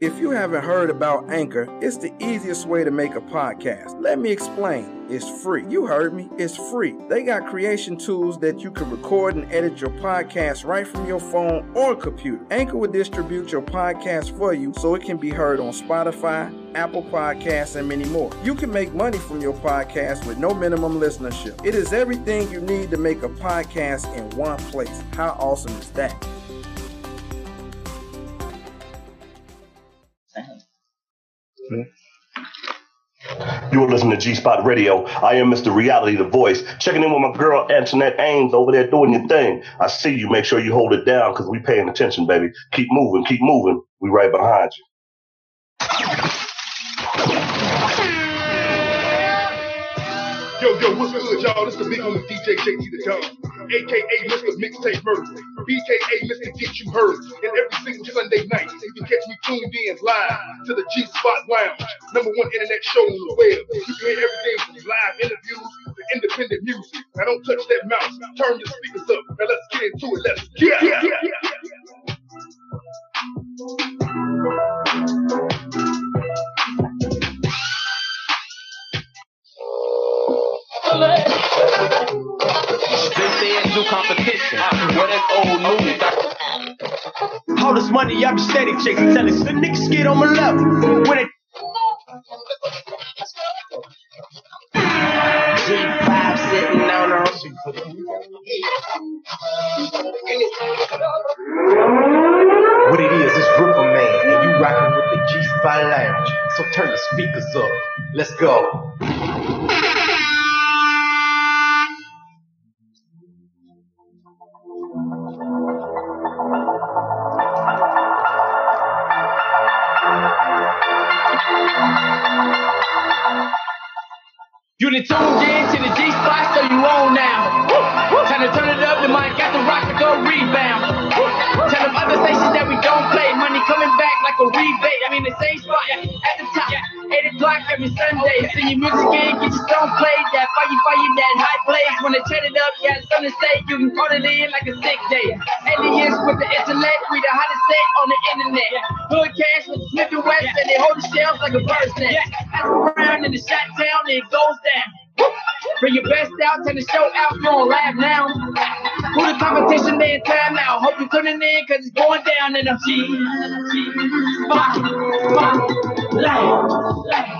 If you haven't heard about Anchor, it's the easiest way to make a podcast. Let me explain. It's free. You heard me. It's free. They got creation tools that you can record and edit your podcast right from your phone or computer. Anchor will distribute your podcast for you so it can be heard on Spotify, Apple Podcasts, and many more. You can make money from your podcast with no minimum listenership. It is everything you need to make a podcast in one place. How awesome is that? You are listening to G Spot Radio. I am Mr. Reality, the voice. Checking in with my girl Antonette Ames over there doing your thing. I see you. Make sure you hold it down because we paying attention, baby. Keep moving, keep moving. We right behind you. Yo, yo, what's good, y'all? This is the big homie DJ JT the Don, aka Mr. Mixtape Murder, BKA Mr. Get You Heard. And every single Sunday night, you can catch me tuned in live to the G Spot Lounge, number one internet show on the web. You can hear everything from live interviews to independent music. Now don't touch that mouse. Turn your speakers up. Now let's get into it. Let's get it. They say it's new competition. What is old news? All this money, I be steady chasing. Telling some niggas get on my level. When it G5 sitting on her What it is, it's Ripper Man, and you rocking with the G Spot Lounge. So turn the speakers up. Let's go. You done tuned in to the G spot, so you on now. Time to turn it up, the mic got the rock to go rebound. Tell them other stations that we don't play. Money coming back like a rebate. I mean the same spot yeah, at the top. 8 o'clock every Sunday. Sing your music in, get your stone played. That fire, fire, that high When they turn it up, got something to say. You can call it in like a sick day. Aliens with the intellect, we the hottest set on the internet. Hood cash with the Smith and West, and they hold the shells like a bird's nest. Ask around in the shot town, and it goes down. Bring your best out, turn the show out, you don't now. Who the competition, they in time now. Hope you're tuning in, cause it's going down in the G, spot. If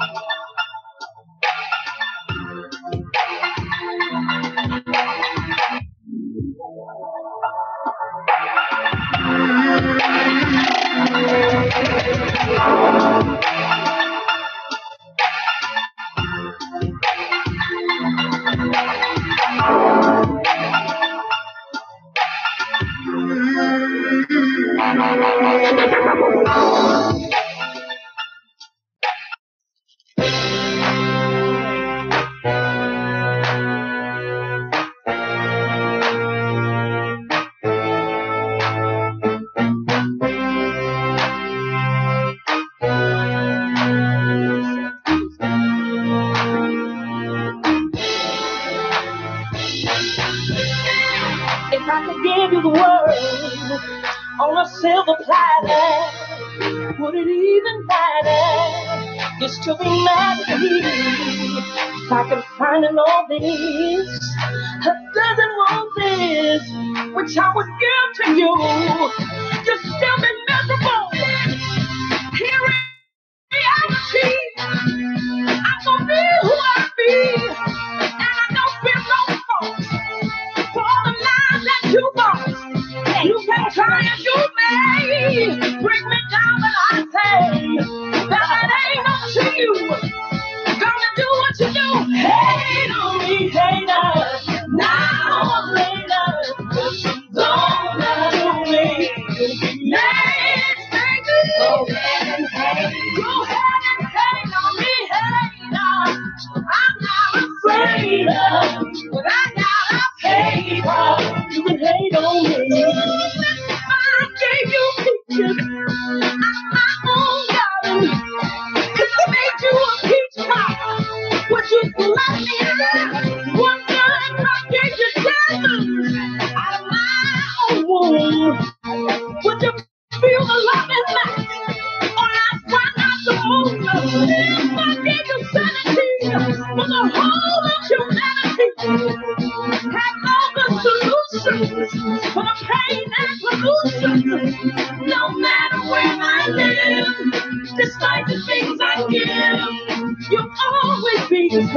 always be this.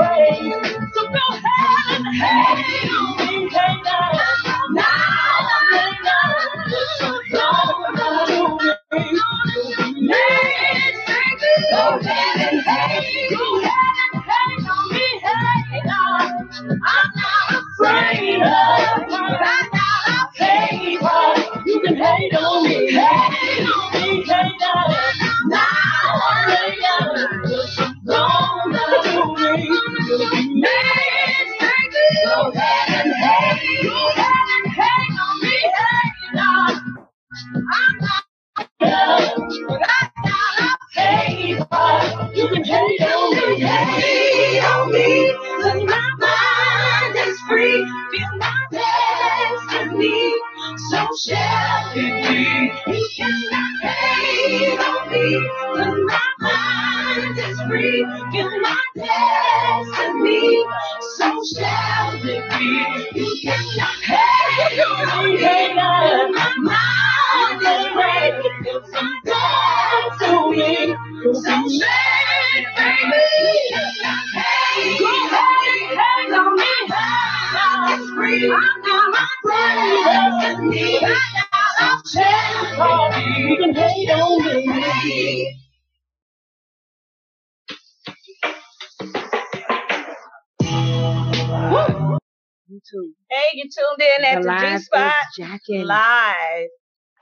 So go ahead and on me,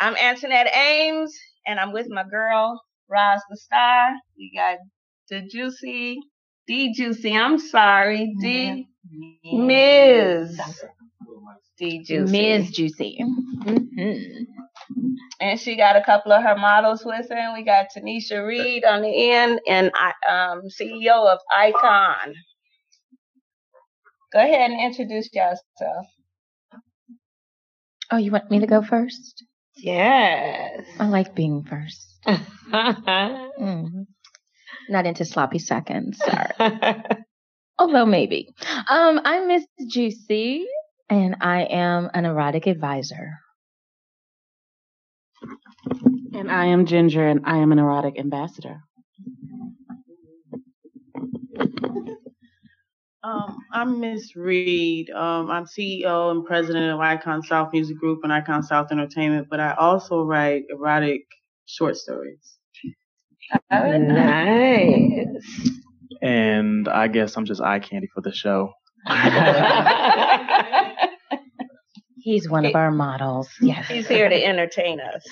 I'm Antonette Ames, and I'm with my girl Roz the Star. We got the Juicy, D Juicy. I'm sorry, D Ms. D Juicy, Ms. Juicy. Mm-hmm. and she got a couple of her models with her. And we got Tanisha Reed on the end, and I, um, CEO of Icon. Go ahead and introduce yourself. Oh, you want me to go first? Yes. I like being first. Mhm. Not into sloppy seconds. Sorry. Although maybe. Um, I'm Miss Juicy, and I am an erotic advisor. And I am Ginger, and I am an erotic ambassador. Um, I'm Miss Reed. Um, I'm CEO and president of Icon South Music Group and Icon South Entertainment, but I also write erotic short stories. Nice. and I guess I'm just eye candy for the show. He's one of our models. Yes. He's here to entertain us.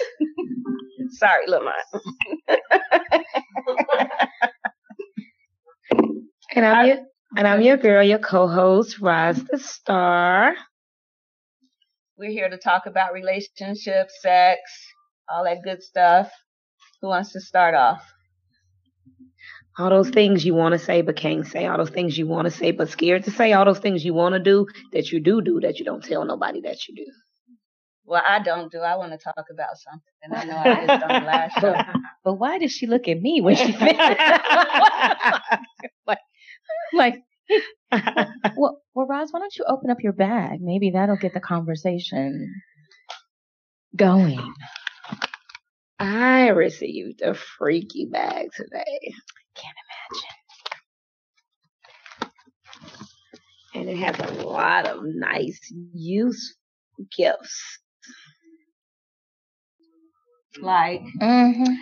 Sorry, Lamont. And I'm your and I'm your girl, your co-host, Roz the Star. We're here to talk about relationships, sex, all that good stuff. Who wants to start off? All those things you want to say but can't say. All those things you want to say but scared to say. All those things you want to do that you do do that you don't tell nobody that you do. Well, I don't do. I want to talk about something, and I know I just done last show. But why did she look at me when she like, like well, well, Roz, why don't you open up your bag? Maybe that'll get the conversation going. I received a freaky bag today. Can't imagine. And it has a lot of nice, useful gifts. Like, imagine.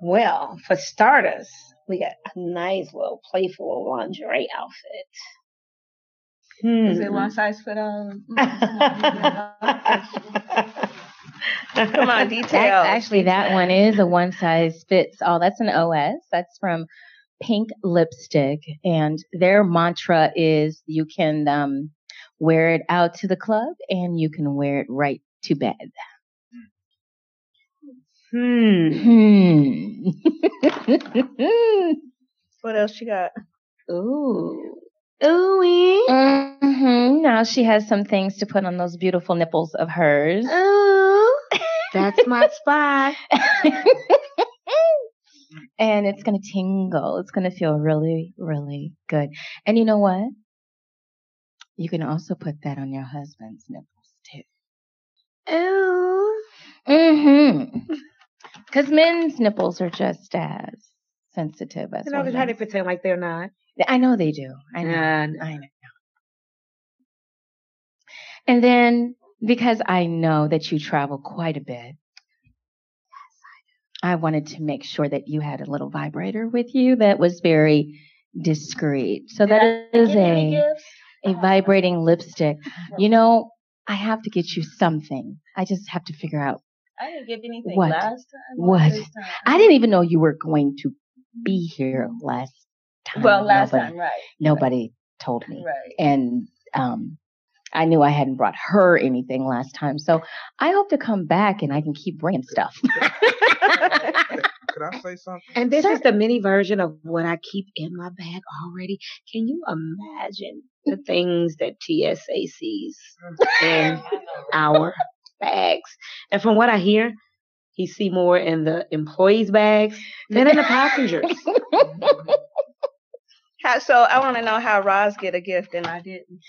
Well, for starters, we got a nice little playful lingerie outfit. Hmm. is it one size fit um, all? Um? Come on, details. That, actually, that one is a one size fits all. That's an OS. That's from Pink Lipstick, and their mantra is you can um, wear it out to the club and you can wear it right to bed. Hmm. Hmm. What else you got? Ooh. Ooh. hmm Now she has some things to put on those beautiful nipples of hers. Ooh. That's my spot. and it's gonna tingle. It's gonna feel really, really good. And you know what? You can also put that on your husband's nipples too. Ooh. Mm-hmm. Because men's nipples are just as sensitive as You know, they try to pretend like they're not. I know they do. I know. And I know. And then because I know that you travel quite a bit, I wanted to make sure that you had a little vibrator with you that was very discreet. So that is a a oh, vibrating lipstick. You know, I have to get you something. I just have to figure out I didn't give anything What? last time. what. this time? I didn't even know you were going to be here last time. Well, last Nobody- time, right? Nobody told me. Right. and um I knew I hadn't brought her anything last time. So I hope to come back and I can keep bringing stuff. Could I say something? And this is the mini version of what I keep in my bag already. Can you imagine the things that TSA sees in our bags? And from what I hear, he see more in the employees' bags than in the passengers. How, so I want to know how Roz get a gift and I didn't.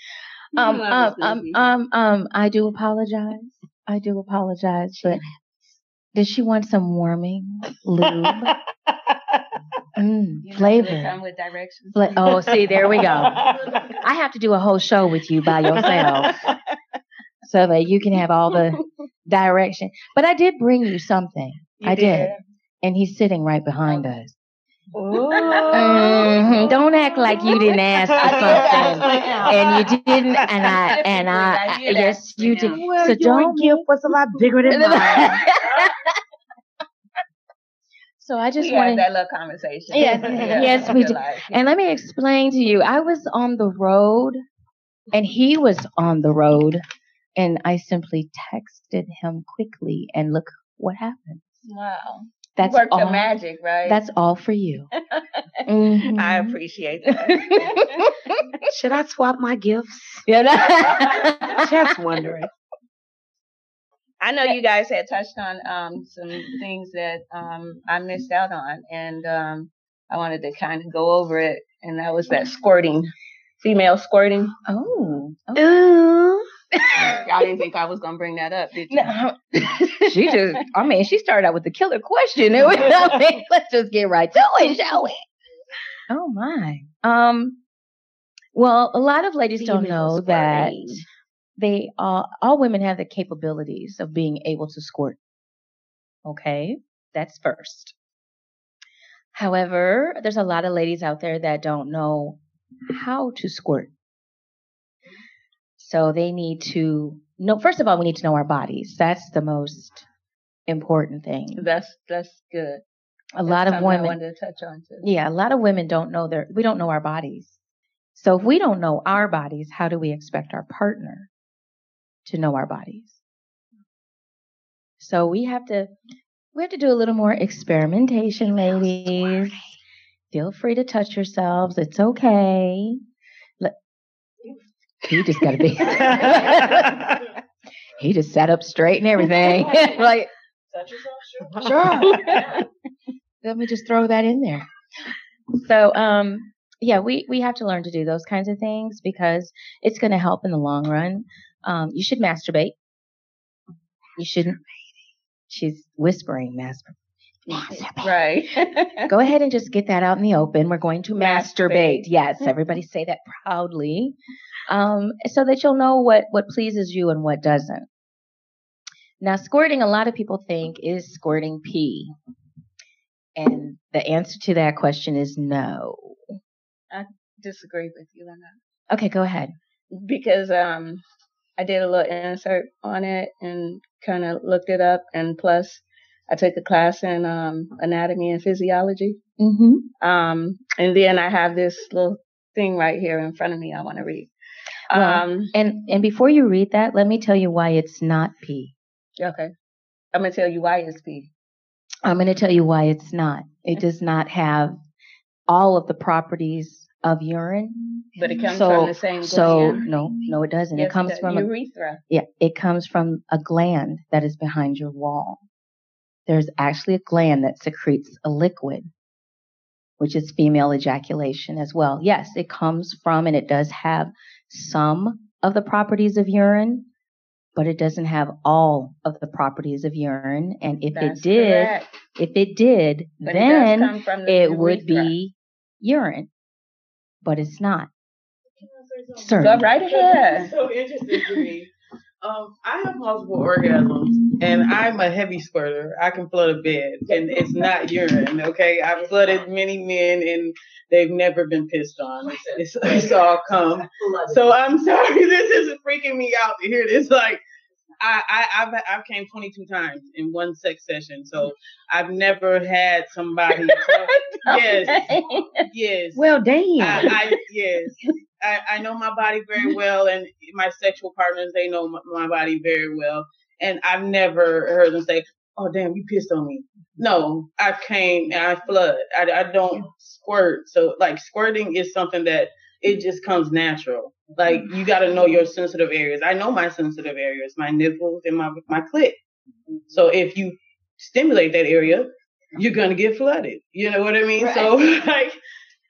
Um, I um, um, um, um, I do apologize. I do apologize, but does she want some warming lube? Mm, You know, flavor. come with directions. Fla- oh, see, there we go. I have to do a whole show with you by yourself so that you can have all the direction. But I did bring you something. You I did. did? And he's sitting right behind us. Ooh. Mhm. Don't act like you didn't ask for something and you didn't, and I and I, I did yes, you did. Well, So don't gift was a lot bigger than mine. so I just we had wanted, that little conversation. yes, Yeah, yes, we did. like- And let me explain to you. I was on the road, and he was on the road, and I simply texted him quickly, and look what happened. Wow. That's worked all. your magic, right? That's all for you. Mhm. I appreciate that. Should I swap my gifts? Yeah. know? Just wondering. I know you guys had touched on um, some things that um, I missed out on, and um, I wanted to kind of go over it. And that was that squirting, female squirting. oh. Ooh. I didn't think I was gonna bring that up, did you? No. she just, I mean, she started out with the killer question. It was, I mean, let's just get right to it, shall we? Oh my. Um. Well, a lot of ladies don't Female know that they all all women have the capabilities of being able to squirt. Okay, that's first. However, there's a lot of ladies out there that don't know how to squirt. So they need to know. First of all, we need to know our bodies. That's the most important thing. That's that's good. A lot That's of something I women, wanted to touch on too. yeah, a lot of women don't know their. We don't know our bodies. So if we don't know our bodies, how do we expect our partner to know our bodies? So we have to we have to do a little more experimentation, ladies. Feel free to touch yourselves. It's okay. He just got to be. he just sat up straight and everything. like, sure. Let me just throw that in there. So, um, yeah, we, we have to learn to do those kinds of things because it's going to help in the long run. Um, you should masturbate. You shouldn't. She's whispering masturbate. Right. Go ahead and just get that out in the open. We're going to masturbate. Masturbate. Yes, everybody say that proudly, um, so that you'll know what what pleases you and what doesn't. Now, squirting, a lot of people think is squirting pee, and the answer to that question is no. I disagree with you on that. Okay, go ahead. because um I did a little insert on it and kind of looked it up and plus I took a class in um anatomy and physiology. Mm-hmm. Um and then I have this little thing right here in front of me I want to read. Well, Um and and before you read that, let me tell you why it's not pee. okay. I'm going to tell you why it's P. I'm going to tell you why it's not. It does not have all of the properties of urine. But it comes so, from the same So no, no, it doesn't. Yes, it comes from a, urethra. yeah, it comes from a gland that is behind your wall. There's actually a gland that secretes a liquid which is female ejaculation as well. Yes, it comes from and it does have some of the properties of urine, but it doesn't have all of the properties of urine. And if That's it did, correct. if it did, But then come from the it would be urine. But it's not. Go Certainly. right ahead. So interesting to me. Um, I have multiple orgasms, and I'm a heavy squirter. I can flood a bed, and it's not urine. Okay, I've flooded many men, and they've never been pissed on. It's, it's, it's all cum. So I'm sorry, this is freaking me out to hear this. Like, I, I I've I've came 22 times in one sex session, so mm. I've never had somebody. So, yes, yes. Well, damn. I, I yes, I, I know my body very well, and my sexual partners they know my, my body very well, and I've never heard them say, "Oh, damn, you pissed on me." No, I came and I flood. I, I don't squirt. So like squirting is something that it just comes natural. Like you got to know your sensitive areas. I know my sensitive areas, my nipples and my my clit. So if you stimulate that area, you're gonna get flooded. You know what I mean? So like,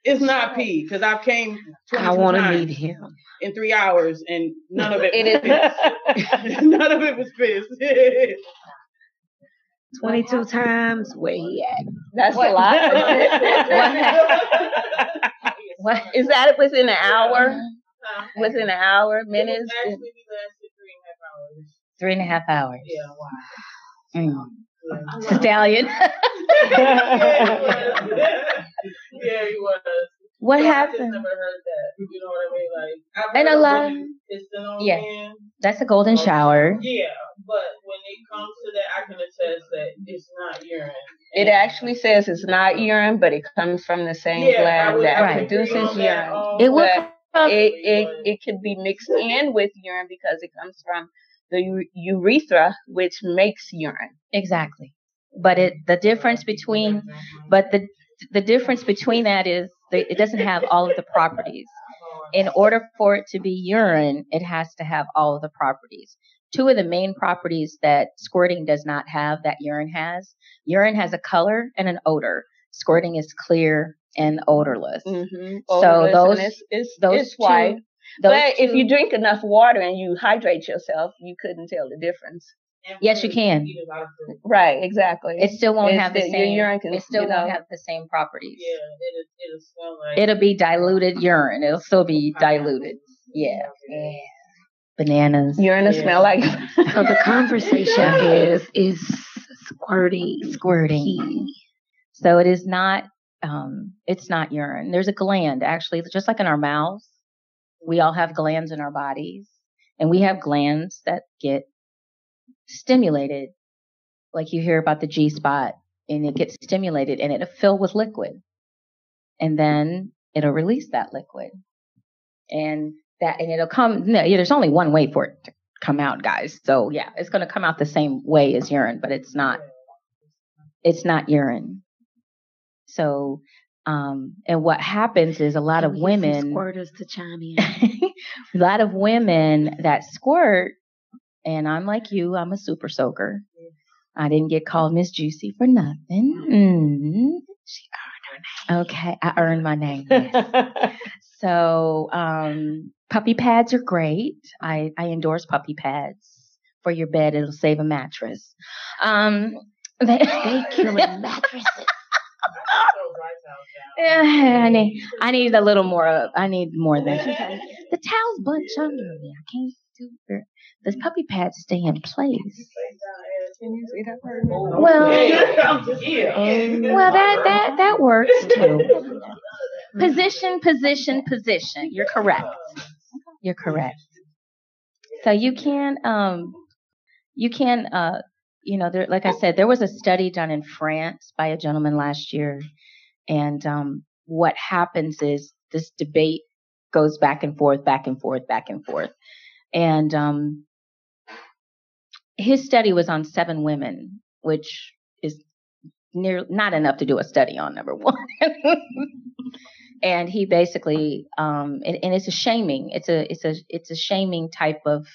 it's not pee because I've came. I want to meet him. in three hours, and none of it. It was piss. none of it was piss. 22 times where he at? That's a lot. What? Is that within an hour? Within an hour, minutes? Actually, we lasted Three three and a half hours. and a half hours. Yeah, Mm. wow. Stallion. yeah, he was. What So I just happened? never heard that. You know what I mean? Like, I've And heard a lot- women pissing on yeah. men. That's a golden shower. Yeah, but when it comes to that, I can attest that it's not urine. It actually says it's not urine, but it comes from the same Yeah, gland would- that I would agree produces on that, urine. um, It will But come it, it it could be mixed in with urine because it comes from the urethra, which makes urine. Exactly. But it the difference between but the the difference between that is that it doesn't have all of the properties. In order for it to be urine, it has to have all of the properties. Two of the main properties that squirting does not have that urine has. Urine has a color and an odor. Squirting is clear and odorless. Mm-hmm. So those it's, it's, those it's white. two, those But if you drink enough water and you hydrate yourself, you couldn't tell the difference. Yes, you can. Right, exactly. It still won't It's have the your same. urine can, it still you won't have the same properties. Yeah, it'll, it'll smell like. It'll be diluted urine. It'll still be diluted. Yeah. Yeah. Bananas. urine will smell like. So the conversation is is squirting. Squirting. So it is not. Um, it's not urine. There's a gland actually, just like in our mouths. We all have glands in our bodies, and we have glands that get stimulated, like you hear about the G spot, and it gets stimulated, and it'll fill with liquid, and then it'll release that liquid, and that, and it'll come. There's only one way for it to come out, guys. So yeah, it's going to come out the same way as urine, but it's not. It's not urine. So, um, and what happens is a lot of women squirters to chime in. a lot of women that squirt, and I'm like you, I'm a super soaker. I didn't get called Miss Juicy for nothing. Mm. She earned her name. Okay, I earned my name. yes. so, um, puppy pads are great. I, I endorse puppy pads for your bed. It'll save a mattress. Um, they, They killing mattresses. Yeah, I need I need a little more. of- I need more than the towels bunch under me. I can't do it. The puppy pads stay in place. Well, well, that that that works too. Position, position, position. You're correct. You're correct. So you can um you can uh you know there like I said there was a study done in France by a gentleman last year and um what happens is this debate goes back and forth back and forth back and forth. And um his study was on seven women which is near not enough to do a study on number one. And he basically um and, and it's a shaming it's a it's a it's a shaming type of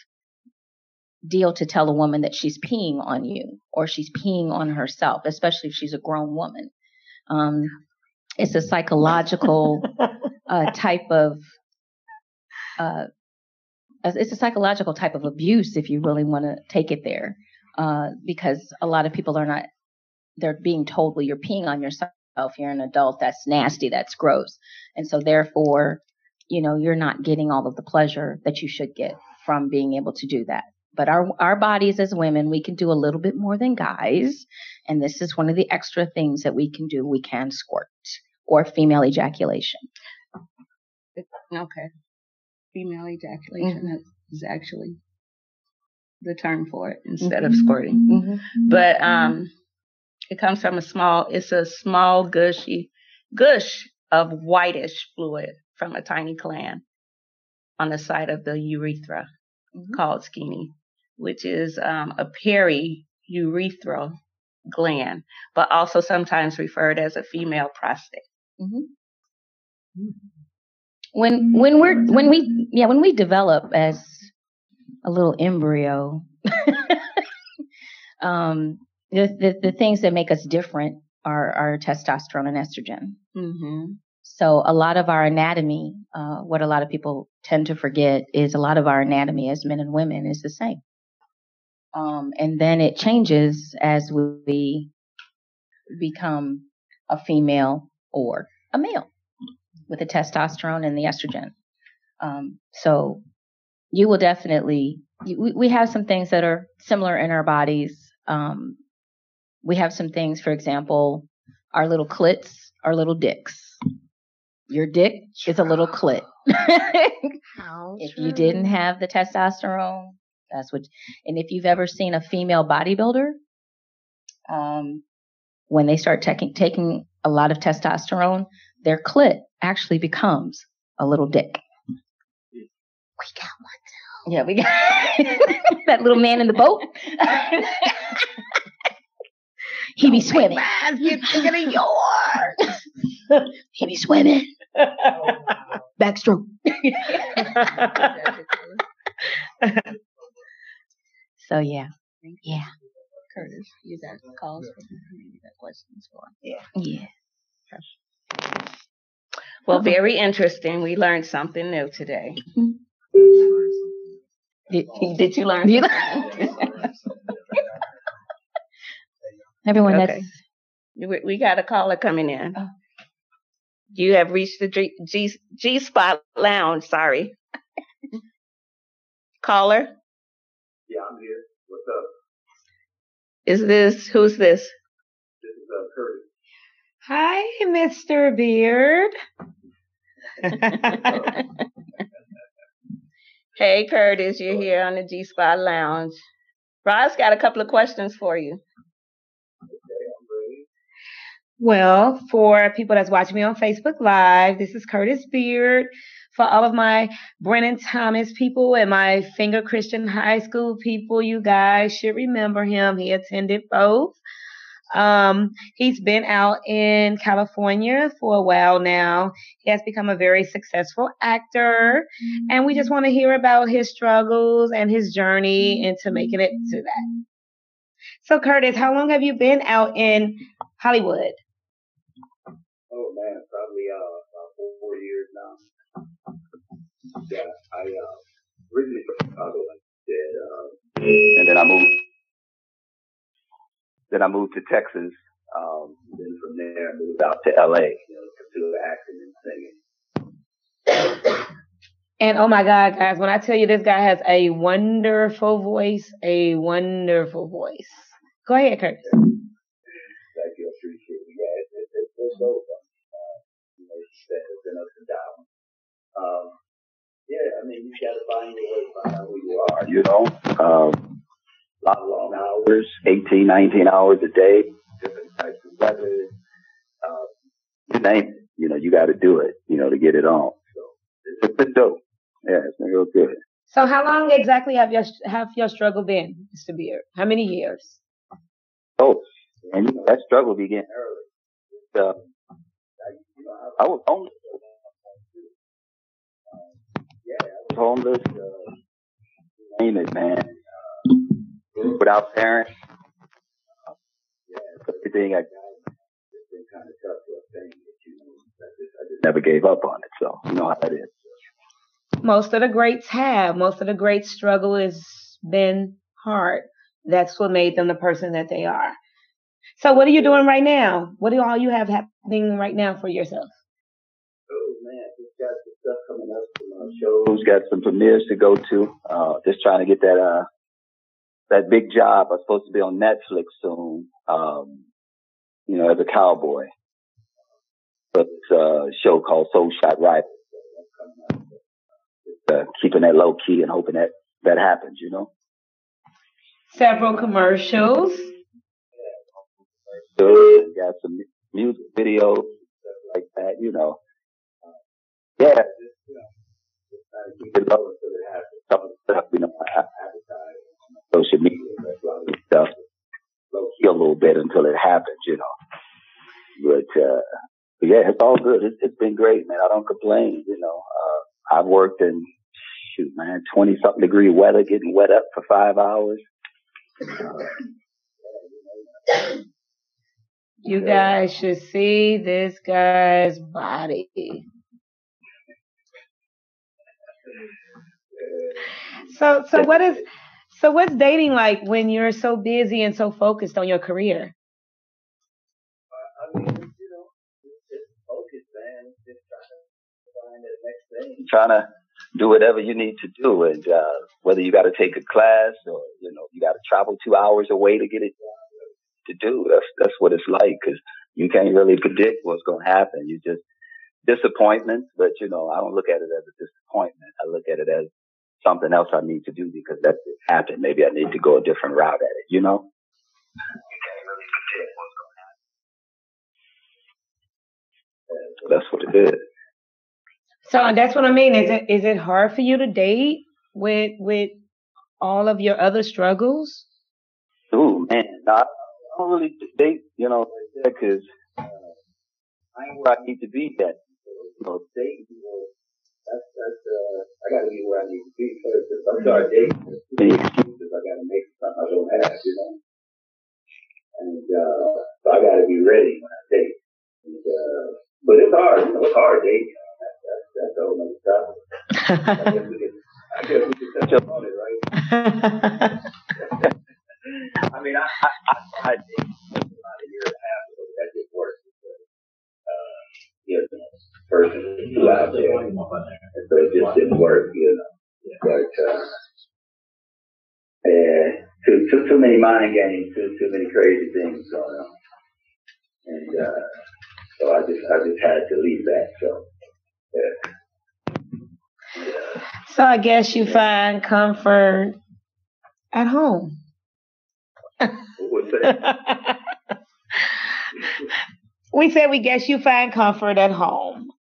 deal to tell a woman that she's peeing on you or she's peeing on herself especially if she's a grown woman. Um it's a psychological uh, type of uh, it's a psychological type of abuse if you really want to take it there uh, because a lot of people are not they're being told well you're peeing on yourself. You're an adult. That's nasty. That's gross. And so therefore you know you're not getting all of the pleasure that you should get from being able to do that but our our bodies as women we can do a little bit more than guys and this is one of the extra things that we can do we can squirt or female ejaculation Okay. Female ejaculation Mhm. is actually the term for it instead of Mhm. squirting. Mhm. But um, it comes from a small. It's a small gushy gush of whitish fluid from a tiny gland on the side of the urethra called skinny, which is um, a periurethral gland, but also sometimes referred as a female prostate. when when we're when we yeah when we develop as a little embryo um the, the the things that make us different are are testosterone and estrogen Mm-hmm. so a lot of our anatomy uh what a lot of people tend to forget is a lot of our anatomy as men and women is the same um and then it changes as we become a female or a male with the testosterone and the estrogen. Um, so you will definitely, we, we have some things that are similar in our bodies. Um, we have some things, for example, our little clits our little dicks. Your dick is a little clit. if you didn't have the testosterone, that's what, and if you've ever seen a female bodybuilder, um, when they start taking taking a lot of testosterone, their clit actually becomes a little dick. We got one too. Yeah, we got that little man in the boat. he be swimming. Get bigger than yours. he be swimming. Backstroke. So yeah, yeah. Curtis, you got calls for you got questions for? Yeah. Yeah. Well, very interesting. We learned something new today. Did, did you learn? You- Everyone Okay. that's We, we got a caller coming in. Oh. You have reached the G, G, G Spot Lounge. Sorry. caller, Yeah, I'm here. What's up? is this who's this? This is uh, Curtis. Hi, Mr. Beard. Hey, Curtis, you're here on the G Spot Lounge. Roz got a couple of questions for you. Well, for people that's watching me on Facebook Live, this is Curtis Beard. For all of my Brennan Thomas people and my Finger Christian High School people, you guys should remember him. He attended both. Um, he's been out in California for a while now. He has become a very successful actor, and we just want to hear about his struggles and his journey into making it to that. So, Curtis, how long have you been out in Hollywood? Yeah, I uh originally from Chicago, like I said, uh, and then I moved. Then I moved to Texas. Um, then from there I moved out to LA, you know, to pursue acting and singing. And oh my God, guys, when I tell you this guy has a wonderful voice, a wonderful voice. Go ahead, Curtis. Thank you, I appreciate it. Yeah, it's it's it's it's so Um, yeah, I mean, you got to find your way, find out who you are. You know, um, lot of long hours, 18, 19 hours a day, different types of weather. Uh, you name it. You know, you got to do it. You know, to get it on. So it's, it's been dope. Yeah, it's been real good. So, how long exactly have your have your struggle been, Mr. Beard? How many years? Oh, and you know, that struggle began early. It's, uh, I, you know, I, I was homeless. Yeah, I was homeless. Uh, name it, man. Uh, without parents. Uh, yeah, everything I got has been kind of tough to obtain. But, you know, never gave up on it. So you know how that is. Most of the greats have. Most of the great struggle has been hard. That's what made them the person that they are. So what are you doing right now? What do all you have happening right now for yourself? Shows. Got some premieres to go to. Uh, just trying to get that uh that big job. I'm supposed to be on Netflix soon. Um, you know, as a cowboy. But it's a show called Soul Shot Rival. Uh, keeping that low key and hoping that that happens. You know. Several commercials. So got some music videos stuff like that. You know. Yeah. To keep it low until it happens. Some of the stuff, you know, on social media, stuff low key a little bit until it happens, you know. But uh but yeah, it's all good. It's, it's been great, man. I don't complain, you know. Uh I've worked in shoot, man, twenty something degree weather, getting wet up for five hours. You guys should see this guy's body. So so what is so what's dating like when you're so busy and so focused on your career? I mean, you know, just focus, man. Just trying to find that next thing. Trying to do whatever you need to do, and uh, whether you got to take a class or you know you got to travel two hours away to get it to do. That's that's what it's like because you can't really predict what's going to happen. You just disappointments, but you know I don't look at it as a disappointment. I look at it as something else I need to do because that happened. Maybe I need to go a different route at it. You know. You can't really forget what's going on. That's what it is. So that's what I mean. Is it is it hard for you to date with with all of your other struggles? Oh man, no, I don't really date, you know, because uh, I ain't where I need to be yet. You know, you know, that's, that's, uh, I gotta be where I need to be first. If I start dating, there's too many excuses I gotta make something I don't have, you know? And, uh, so I gotta be ready when I date. And, uh, but it's hard, you know, it's hard dating. That's, that's, that's a whole nother topic. I guess we could, I guess we could touch on it, right? I mean, I, I, I, I did about a year and a half ago that didn't work. Because, uh, you know, person who out there. And so it just didn't work, you know. But, uh, yeah, too, too, too many mind games, too, too many crazy things going on. And, uh, so I just, I just had to leave that. So, yeah. So I guess you find comfort at home. What's that? we said we guess you find comfort at home.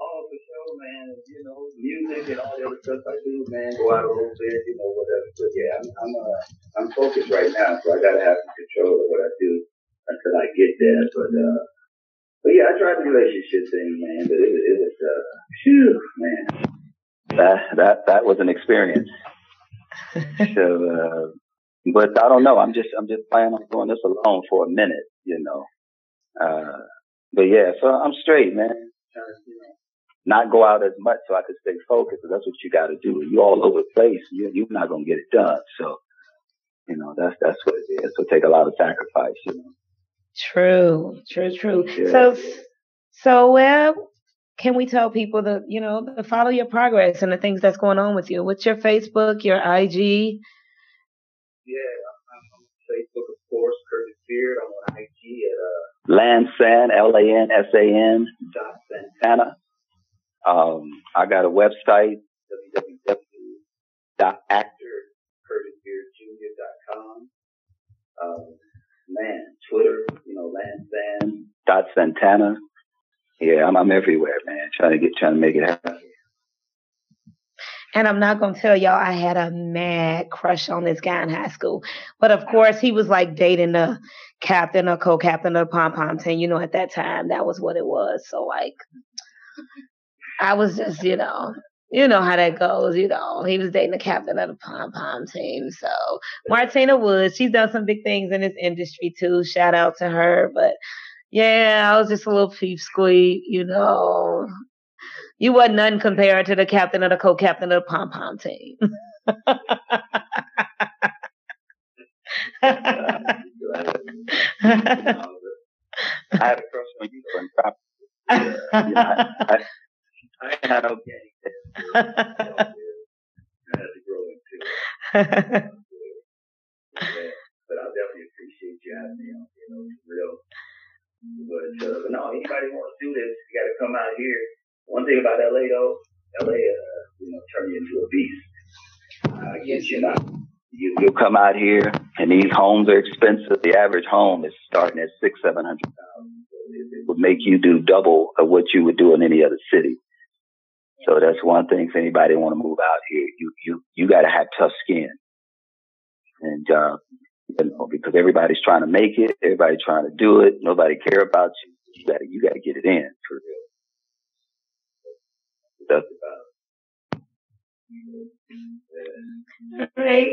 Oh, for sure, man. You know, music and all the other stuff I do, man. Go out a little bit, you know, whatever. But yeah, I'm I'm uh, I'm focused right now, so I gotta have some control of what I do until I get there. But uh, but yeah, I tried the relationship thing, man. But it was it was uh, phew, man. That that that was an experience. so, uh, but I don't know. I'm just I'm just planning on doing this alone for a minute, you know. Uh, but yeah, so I'm straight, man. Trying to, you know, not go out as much so I can stay focused. 'cause that's what you got to do. You all over the place. You, you're not gonna get it done. So, you know, that's that's what it is. So take a lot of sacrifice. You know. True, true, true. Yeah. So, so where can we tell people to, you know, to follow your progress and the things that's going on with you? What's your Facebook, your IG? Yeah, I'm on Facebook, of course, Curtis Beard. I'm on IG at uh, Lansan, L-A-N-S-A-N dot Santana. Um, I got a website, www.actorcurtisbeardjr.com. Um, man, Twitter, you know, Lansan dot Santana. Yeah, I'm, I'm everywhere, man. Trying to get, trying to make it happen. And I'm not gonna tell y'all I had a mad crush on this guy in high school. But of course he was like dating the captain or co-captain of the pom pom team. You know, at that time that was what it was. So like I was just, you know, you know how that goes, you know. He was dating the captain of the pom pom team. So Martina Woods, she's done some big things in this industry too. Shout out to her. But Yeah, I was just a little peep squeak, you know. You wasn't none compared to the captain of the co-captain of the pom pom team. I had a crush on you from top. Yeah, I, I, I ain't had no. I had to grow into it. But I definitely appreciate you having me on. You know, it's real. But, uh, but no, anybody wants to do this, you got to come out here. One thing about LA though, LA, uh, you know, turn you into a beast. Uh, yes, you know. You, you'll come out here, and these homes are expensive. The average home is starting at six, seven hundred thousand. It, would make you do double of what you would do in any other city. So that's one thing. If anybody want to move out here, you you you got to have tough skin, and uh, you know, because everybody's trying to make it, everybody trying to do it. Nobody care about you. You got to you got to get it in for real. That's about. Right.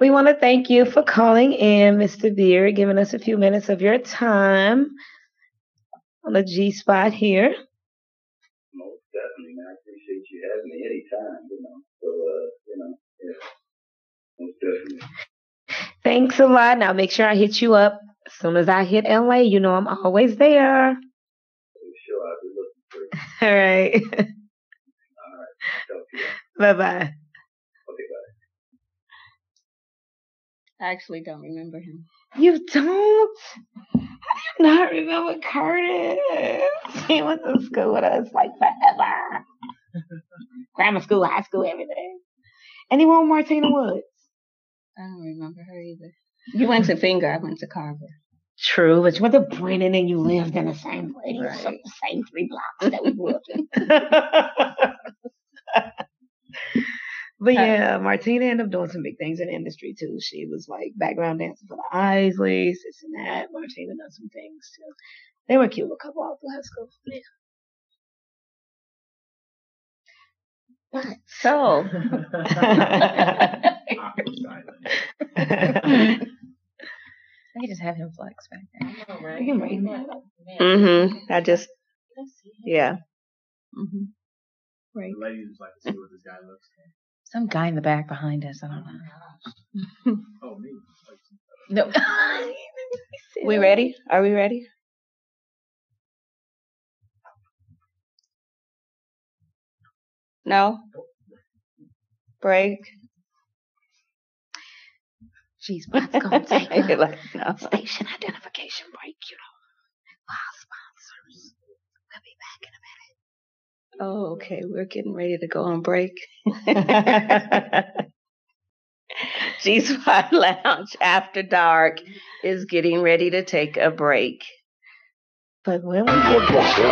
We want to thank you for calling in, Mr. Beer, giving us a few minutes of your time on the G spot here. Most definitely, man. I appreciate you having me anytime, you know. So, uh, you know, yeah. Most definitely. Thanks a lot. Now make sure I hit you up as soon as I hit LA. You know I'm always there. Sure, I'll be looking for you. All right. All right. Talk to you. Bye bye. I actually don't remember him. You don't? How do you not remember Curtis? He went to school with us like forever. Grammar school, high school, everything. And he won Martina Woods. I don't remember her either. You went to Finger, I went to Carver. True, but you went to Brennan and you lived in the same place, Right. the same three blocks that we lived in. but yeah, Martina ended up doing some big things in the industry too. She was like background dancer for the Isleys, this and that. Martina done some things too. They were cute little couple all through high school. Yeah. But So, I could just have him flex back there. we can bring that up. mm-hmm. I just, yeah. Mm-hmm. Right. The ladies like to see what this guy looks like. Some guy in the back behind us. I don't know. Oh, me. No. We ready? Are we ready? No? Break? Jeez, what's gonna take like, no. station identification break, you know. Wow, sponsors. We'll be back in a Oh, okay. We're getting ready to go on break. G Spot Lounge After Dark is getting ready to take a break. But when we get back,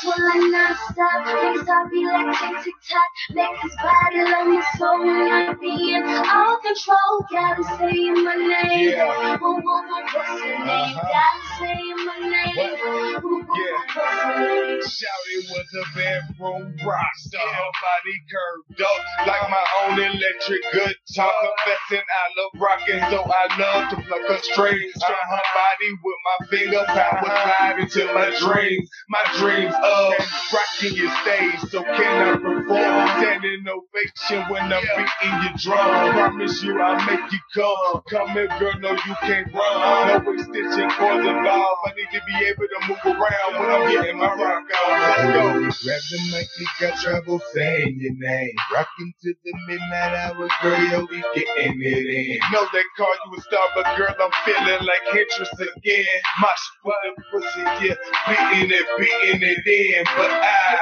Swirling non-stop, things I be like tick tick tock. Make this body love me slow and I be in all control. Gotta say my name. Woo, woo, woo, what's your name? Gotta say my name. Woo, woo, woo, what's your name? Shouty was a bedroom rock star. Her body curved up like my own electric guitar. Confessing I love rocking, so I love to pluck a string. Strum uh-huh. her body with my finger power, slide into my dreams. My dreams of rocking your stage, so can I perform? Standing ovation when I'm beating your drum. Promise you I'll make you come. Come here, girl, no you can't run. No extension cords involved. I need to be able to move around when I'm getting my rock on. Let's go. Grab the mic, you got trouble saying your name. Rocking to the midnight hour, girl, yo, we getting it in. Know they call you a star, but girl, I'm feeling like interest again. My with the pussy, yeah, beating it, beating it in. But I,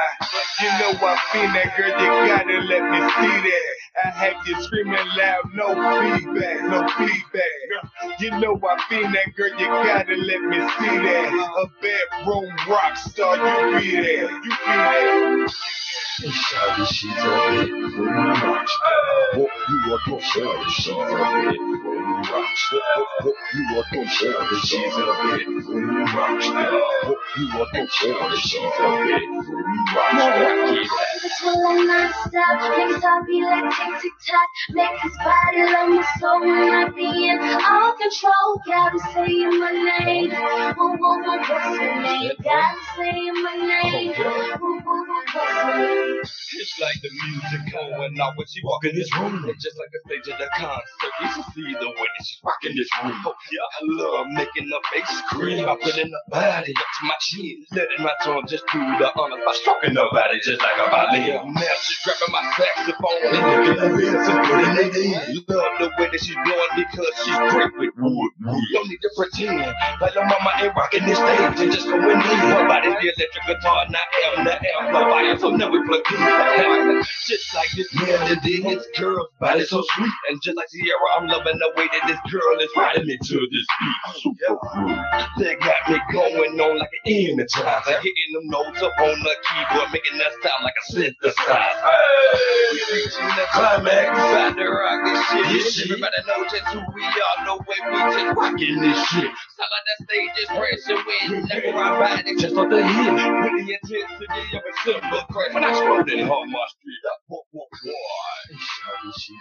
you know I feel that, girl, you gotta let me see that. I have you screaming loud, no feedback, no feedback. You know I feel that, girl, you gotta let me see that. A bedroom rock star, you be there, you be there. Shawty, she's a bedroom rock star. Hope you are no shawty, she's You are the the. It's when I be like. Make his body love I be in all control. Gotta say name. Your name? Gotta say name. Your name? It's like the music going when she walk in this room. Just like a stage at a concert. You should see the way she's rocking this room. Oh, yeah, I love making the bass scream. I put in the body up to my chin. Letting my tongue just do the honors by stroking the body just like a violin. Now she's grabbing my saxophone and looking at me and putting it in. Love the way that she's blowing because she's great with wood. Don't need to pretend like your mama ain't rocking this stage and just going in. Her body's the electric guitar, not M, the amplifier, so now we plug in. Just like this melody, this girl's body so sweet. And just like Sierra, I'm loving the way that this girl is riding me to this beat. Super groove. They got me going on like an energizer. Hitting them notes up on the keyboard, making that sound like a synthesizer. Hey, we reaching the climax. About to rock this shit. This Everybody know just who we are. No way we just rocking this shit. Sound like that stage is pressing when never our body just on the hit. With the intensity of a simple crash. When I exploded on my street, I whoop, whoop, whoop. Shawty,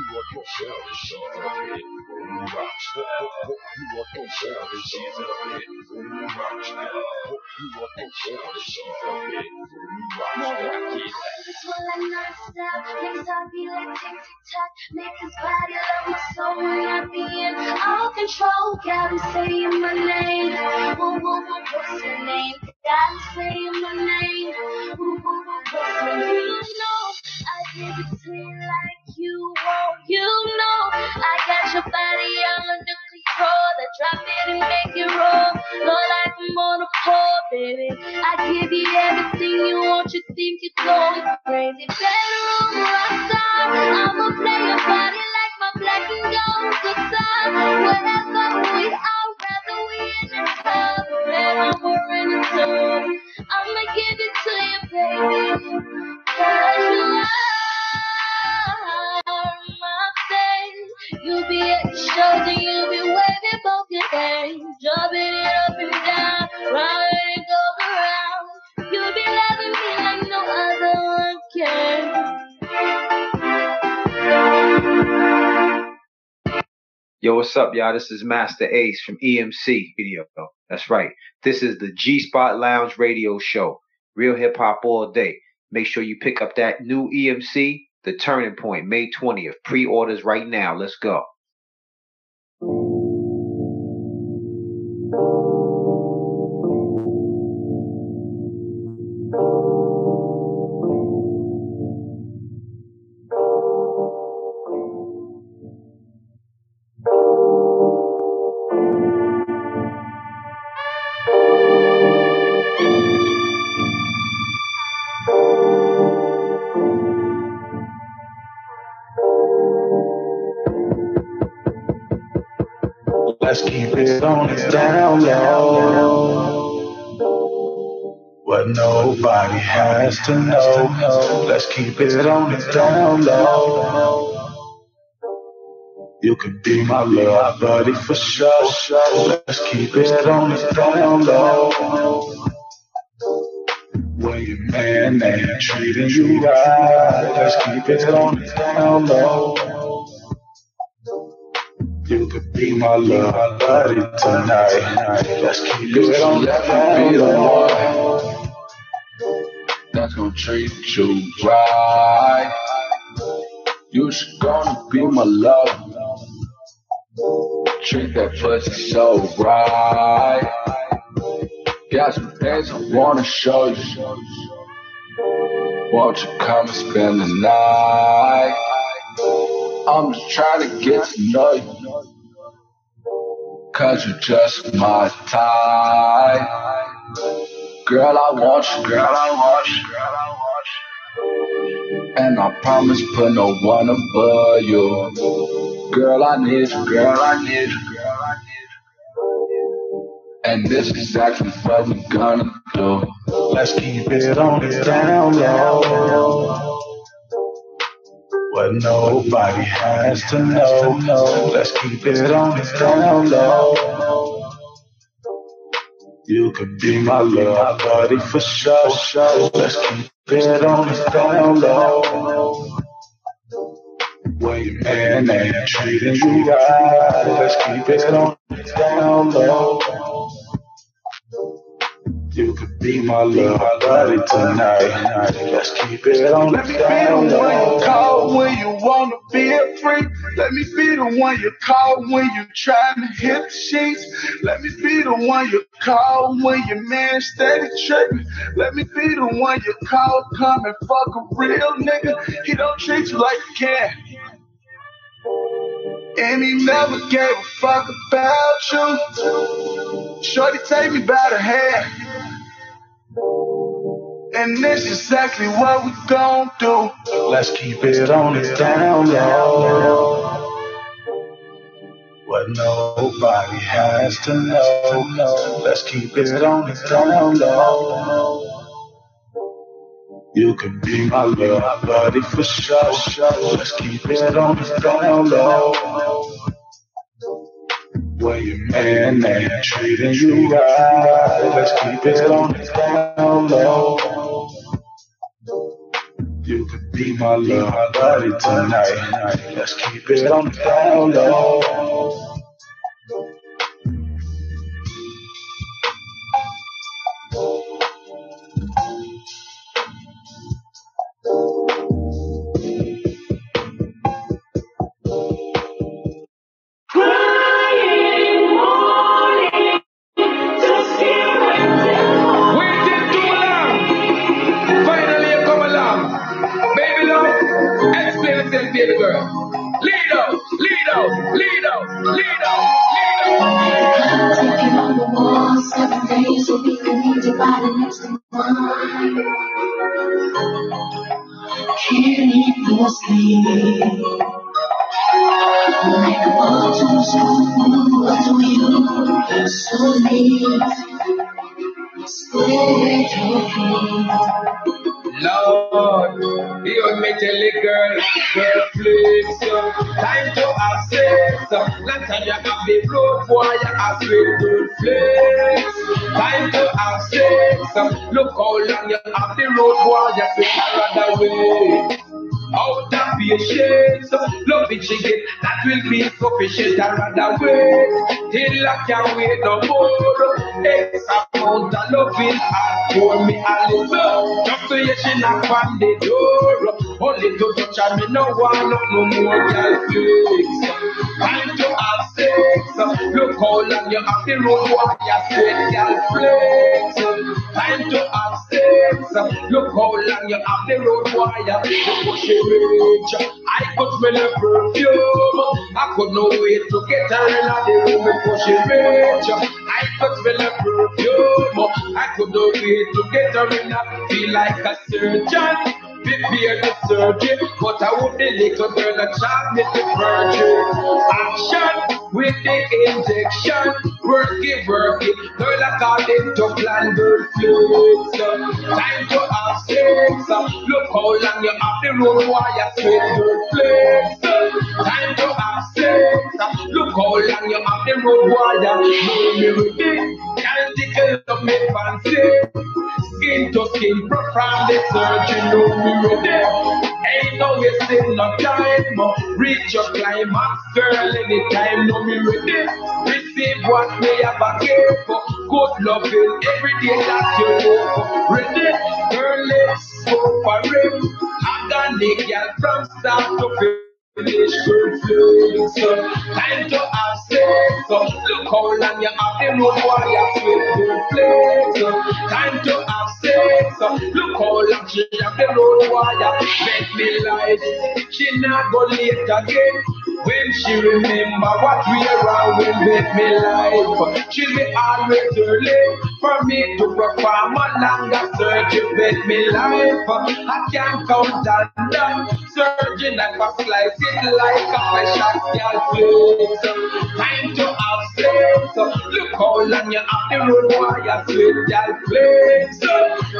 You are the shawty, she's a big room rock. You are the shawty, she's a big room rock. You are the shawty, she's a big room rock. It's when I non-stop, things I be like tick tick tock. Make his body love my soul when I be in all control. Got saying my name. Whoa, whoa, whoa, what's your name? Got saying my name. What's your name? You know, I give it to you like you want. You know, I got your body under control. I drop it and make it roll. Lord, like I'm on a pole, baby. I give you everything you want. You think you're going crazy. Bedroom rockstar. I'ma play your body like my black and gold guitar. Whatever we are, rather we in the club. Man, we're in the club. I'ma give it to you, baby. Yo, what's up, y'all? This is Masta Ace from EMC Video. That's right. This is the G Spot Lounge Radio Show. Real hip hop all day. Make sure you pick up that new EMC, The Turning Point, May 20th. Pre orders right now. Let's go. On the down low. What nobody has to know. Let's keep it on the down low. You could be my love buddy for sure. Let's keep it on the down low. When your man ain't treating you right, let's keep it on the down low. You could be my love buddy tonight. Let's keep it on the down low. That's gonna treat you right. You should gonna be my love. Treat that pussy so right. Got some things I wanna show you. Won't you come and spend the night? I'm just trying to get to know you. Cause you're just my type. Girl, I want you, girl, I want you, girl, I want you. And I promise put no one above you. Girl, I need you, girl, I need you, girl, I need you. And this is exactly what we're gonna do. Let's keep it on the down low. But nobody has to know. Let's keep it on the down low. You could be my love buddy for sure. Let's keep it on the down low. When your man ain't treating you right, let's keep it on the down low. You could be my love buddy tonight. Let's keep it on the Let me be the one you call when you wanna be a freak. Let me be the one you call when you trying to hit the sheets. Let me be the one you call when your man steady tripping. Let me be the one you call come and fuck a real nigga. He don't treat you like a cat. And he never gave a fuck about you. Shorty take me by the hand. And this is exactly what we gon' do. Let's keep it on the down low. What nobody has to know. Let's keep it on the down low. You can be my love buddy for sure. Let's keep it on the down low. When your man ain't treating you right, let's keep it on the down low. You could be my love buddy tonight. Let's keep it on the down low. Have sweet to flex. Time to have sex. Look how long you have the road boy, you sweet another way. Out of patience, love it she get, that will be sufficient. I rather wait till I can't wait no more. X amount of loving and for me a little. Just so you she knock on the door. Only to touch and me no want no more girl flex. Time to have sex. Look how long you have the road while you sweat girl flex. Time to have sex. Look how long you have the road wire. You push it reach. I could smell her perfume. I could no wait to get her in the room reach. I could smell her perfume. I could no wait to get her in. I feel like a surgeon. Prepare the surgery, but I would the little girl a child with the virgin. Action with the injection, work it, work it. Girl according to plan, girl flex. Time to have sex. Look how long you have the road while you sweat, flex. Time to have sex. Look how long you have the road while know me with it. Can't tickle up me fancy. Skin to skin, from the surgeon, me ready. Ain't no wasting no time. Uh. Reach your climax, girl, anytime, know me ready. Receive what me have a give. Good loving every day that you live. Ready, girl, let's go for it. I'm gonna girl from start to finish. Feelings, time to have sex. Look how long you have the road while you sweat good. Time to have sex. Look how long she have the road while you make me life. She not go late again. When she remember what we are when make me life. she'll be always early for me to perform a longer surgery make me life. I can't count on that. Surgeon like a slice it like a special scalpel. Time to have sex. Look how long you have the road while you sweet girl flex.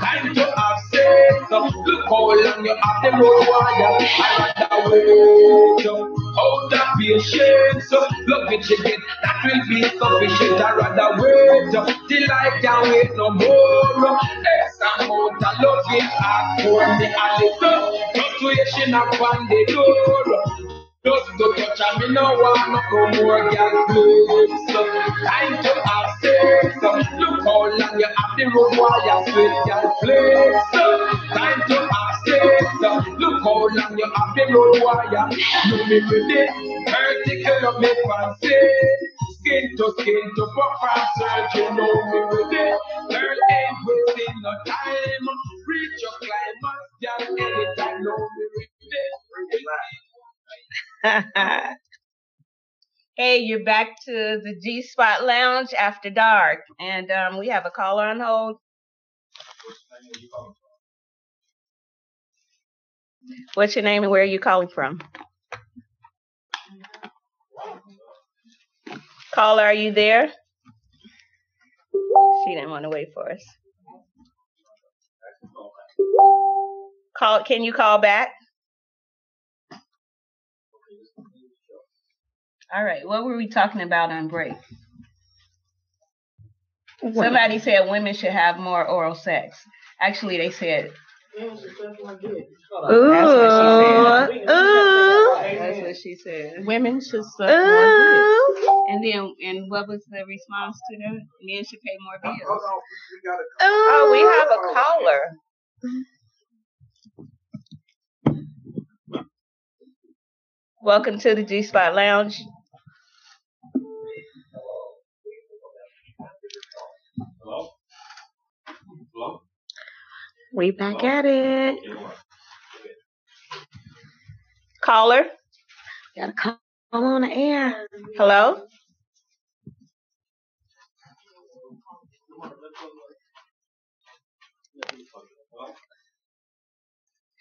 Time to have sex. Look how long you have the road while you I rather up. Of patience, at you get that will be sufficient. I rather wait up till I can't wait no more. X amount of loving I pour me a little fluctuation upon the door. Just to touch and me no want no more girl flex. Time to have sex. Look how long you have the road while you sweat girl flex. Time to have Look how long you have the road while you with it. Vertical up me fancy. Skin to skin to proper surgery, know me with it. Girl ain't wasting no time. Reach your climax, girl, anytime, me with it. hey, you're back to the G Spot Lounge after dark, and um, we have a caller on hold. What's your name and where are you calling from? Caller, are you there? She didn't want to wait for us. Call. Can you call back? All right. What were we talking about on break? Somebody said women should have more oral sex. Actually, they said. That's what she said. That's what she said. Women should suck more Ooh. And then, and what was the response to that? Men should pay more bills. Oh, we have a caller. Welcome to the G Spot Lounge. We back oh, at it. Caller. Gotta call on the air. Hello.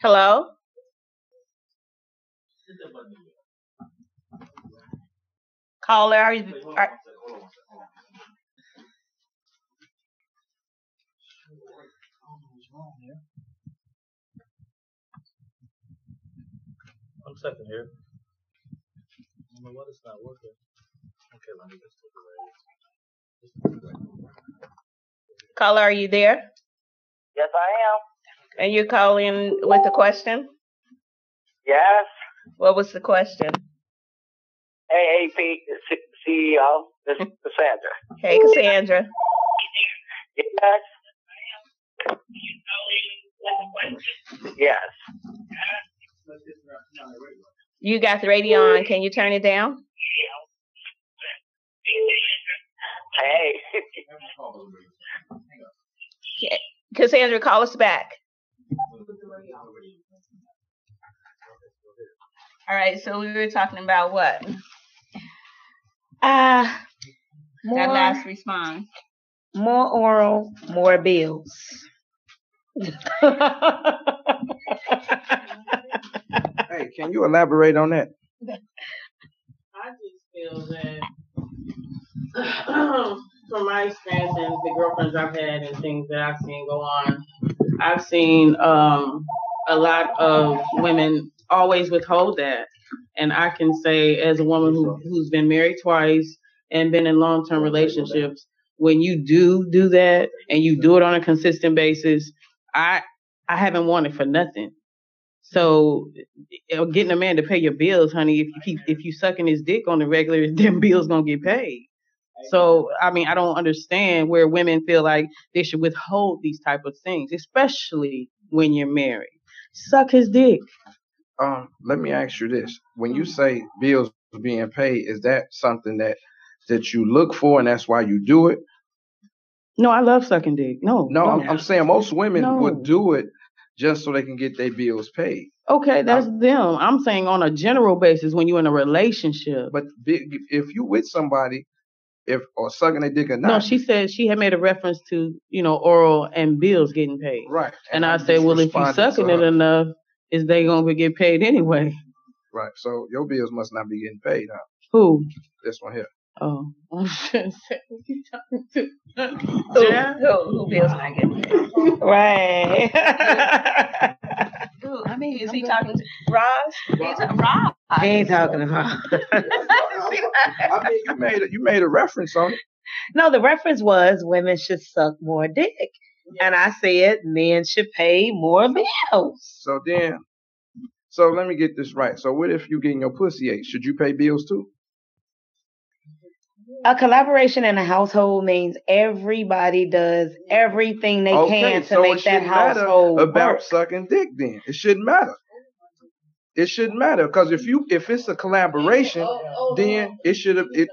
Hello. Caller, are you? Are, One second here. I don't know what is not working. Okay, let me just take it caller, are you there? Yes, I am. And you're calling with a question? Yes. What was the question? AAP C- CEO, this is Cassandra. Hey, Cassandra. Yes. Yes. You got the radio on. Can you turn it down? Hey. Cassandra, call us back. All right, so we were talking about what? Uh, That last response. More oral, more bills. Hey, can you elaborate on that? I just feel that from my experience and the girlfriends I've had and things that I've seen go on, I've seen um, a lot of women always withhold that. And I can say, as a woman who, who's been married twice and been in long term relationships, when you do do that and you do it on a consistent basis, I I haven't wanted for nothing. So uh, getting a man to pay your bills, honey, if you keep if you sucking his dick on the regular, them bills gonna get paid. So I mean, I don't understand where women feel like they should withhold these type of things, especially when you're married. Suck his dick. Um, let me ask you this: When you say bills being paid, is that something that that you look for, and that's why you do it? No, I love sucking dick. No, No, no. I'm, I'm saying most women No. would do it just so they can get their bills paid. Okay, that's them. I'm saying on a general basis when you're in a relationship. But if you with somebody, if or sucking their dick or not, No, she said she had made a reference to, you know, oral and bills getting paid. Right. And, I I'm said, well, if you sucking it enough, is they gonna get paid anyway? right. So your bills must not be getting paid, huh? Who? This one here. Oh, I was gonna say, who you talking to? Who, who, who bills not getting? Right. Who? Who? I mean, is he talking to Roz? He's a He ain't talking to about. I mean, you made a, you made a reference on it. No, the reference was women should suck more dick. And I said men should pay more bills. So then, so let me get this right. So what if you getting your pussy ate? Should you pay bills too? A collaboration in a household means everybody does everything they can to so make it that shouldn't matter household about work. sucking dick. Then it shouldn't matter. It shouldn't matter because if you if it's a collaboration, then it should have it.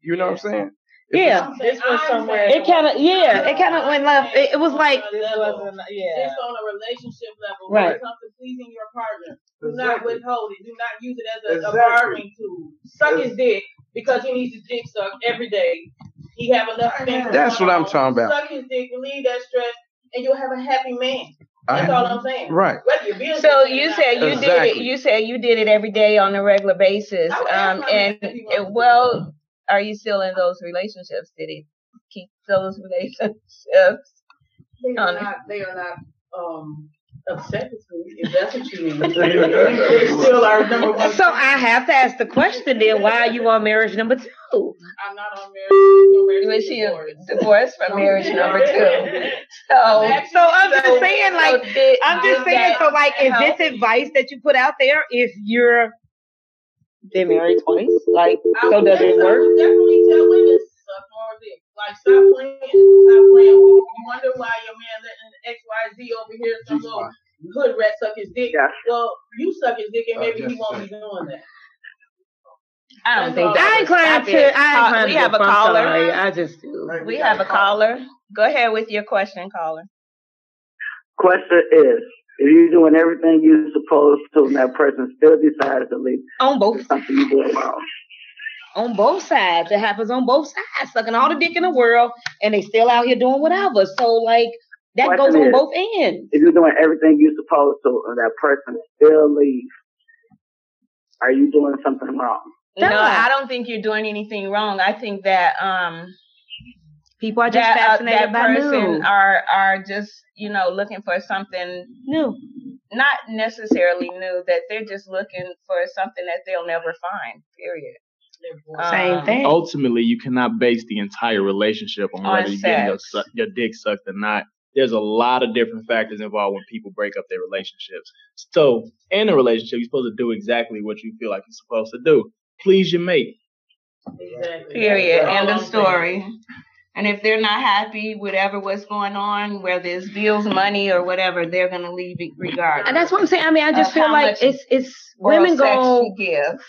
You know what I'm saying? If Yeah. This was somewhere. It kind of, yeah, it kind of went left. It, it was like, level. yeah. It's on a relationship level. Right. When it comes to pleasing your partner, do not withhold it. Do not use it as a, a bargaining tool. Suck his dick because he needs his dick sucked every day. He have enough things. That's what I'm talking about. Suck his dick, relieve that stress, and you'll have a happy man. That's I- all I'm saying. Right. Whether So you said not. you did it. You said you did it every day on a regular basis. I would ask Um, and man if he it, well, are you still in those relationships? Did he keep those relationships? They are not. They are not. Um. Upset with me, if that's what you mean. they still are number one. so I have to ask the question then, why are you on marriage number two? I'm not on marriage. Was she divorced from marriage number two? So, So I'm just saying, like, so I'm just saying, so like, is help? this advice that you put out there if you're been married twice? Like, so does it work? Like stop playing, stop playing. You wonder why your man letting X Y Z over here some little hood rat suck his dick. Well, you suck his dick and maybe he won't be doing that. I don't think I that. inclined Stop to. I inclined we have a caller. sorry. I just do. We have a caller. Go ahead with your question, caller. Question is, if you're doing everything you're supposed to and that person still decides to leave, On both it's something you doing wrong. On both sides. It happens on both sides, sucking all the dick in the world, and they still out here doing whatever. So like that Question goes on is, both ends. If you're doing everything you're supposed to and that person still leaves, are you doing something wrong? No, I don't think you're doing anything wrong. I think that um people are just that, uh, fascinated that by person new. are are just you know looking for something new, not necessarily new. That they're just looking for something that they'll never find. Period. Um, Ultimately, you cannot base the entire relationship on On whether you're getting your, su- your dick sucked or not. There's a lot of different factors involved when people break up their relationships. So, in a relationship, you're supposed to do exactly what you feel like you're supposed to do. Please your mate. Period. End of story. And if they're not happy, whatever what's going on, whether it's bills, money, or whatever, they're gonna leave it regardless. And that's what I'm saying. I mean, I just feel like it's it's women go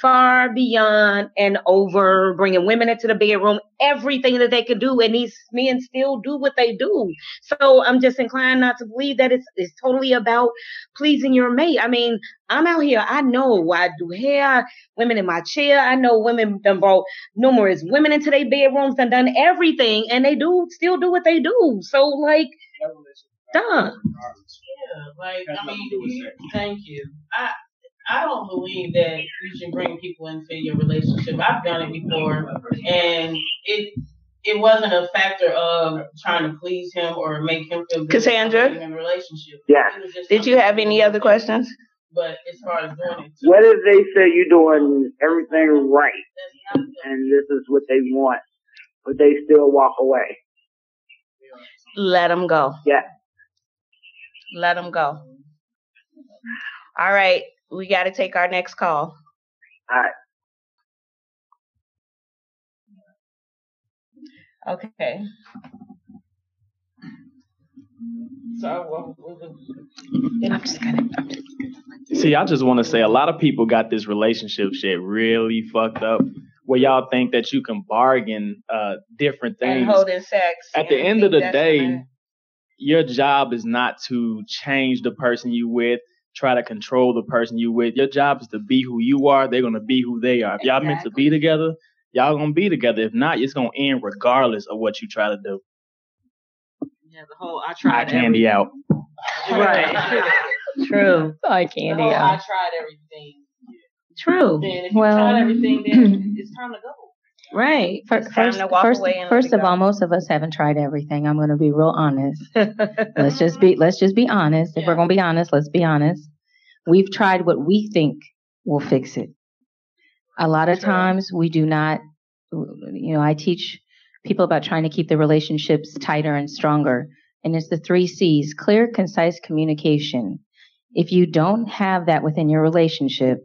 far beyond and over bringing women into the bedroom, everything that they could do, and these men still do what they do. So I'm just inclined not to believe that it's it's totally about pleasing your mate. I mean, I'm out here. I know I do hair, women in my chair. I know women done brought numerous women into their bedrooms and done everything, and they do still do what they do. So like, done. Yeah, like I mean, thank you. I I don't believe that you should bring people into your relationship. I've done it before, and it it wasn't a factor of trying to please him or make him feel good Cassandra? in a relationship. Yeah. It was just Did you have any other questions? But as far as doing it, What if they say you're doing everything right and this is what they want, but they still walk away? Let them go. Yeah. Let them go. All right, we got to take our next call. All right. Okay. So, I'm just gonna. See, I just want to say a lot of people got this relationship shit really fucked up where y'all think that you can bargain uh, different and things. holding sex. At the end of the day, your job is not to change the person you with, try to control the person you with. Your job is to be who you are. They're gonna be who they are. If y'all meant to be together, y'all gonna be together. If not, it's gonna end regardless of what you try to do. Yeah, the whole I Eye tried candy out. Right. True. Eye The candy whole I tried everything. True. Then if you Well- tried everything, then it's time to go. Right. Fir- First, first, and first of go. all, most of us haven't tried everything. I'm going to be real honest. let's just be let's just be honest. If we're going to be honest, let's be honest. we've tried what we think will fix it. A lot of times we do not, you know, I teach people about trying to keep the relationships tighter and stronger. And it's the three C's clear, concise communication. If you don't have that within your relationship,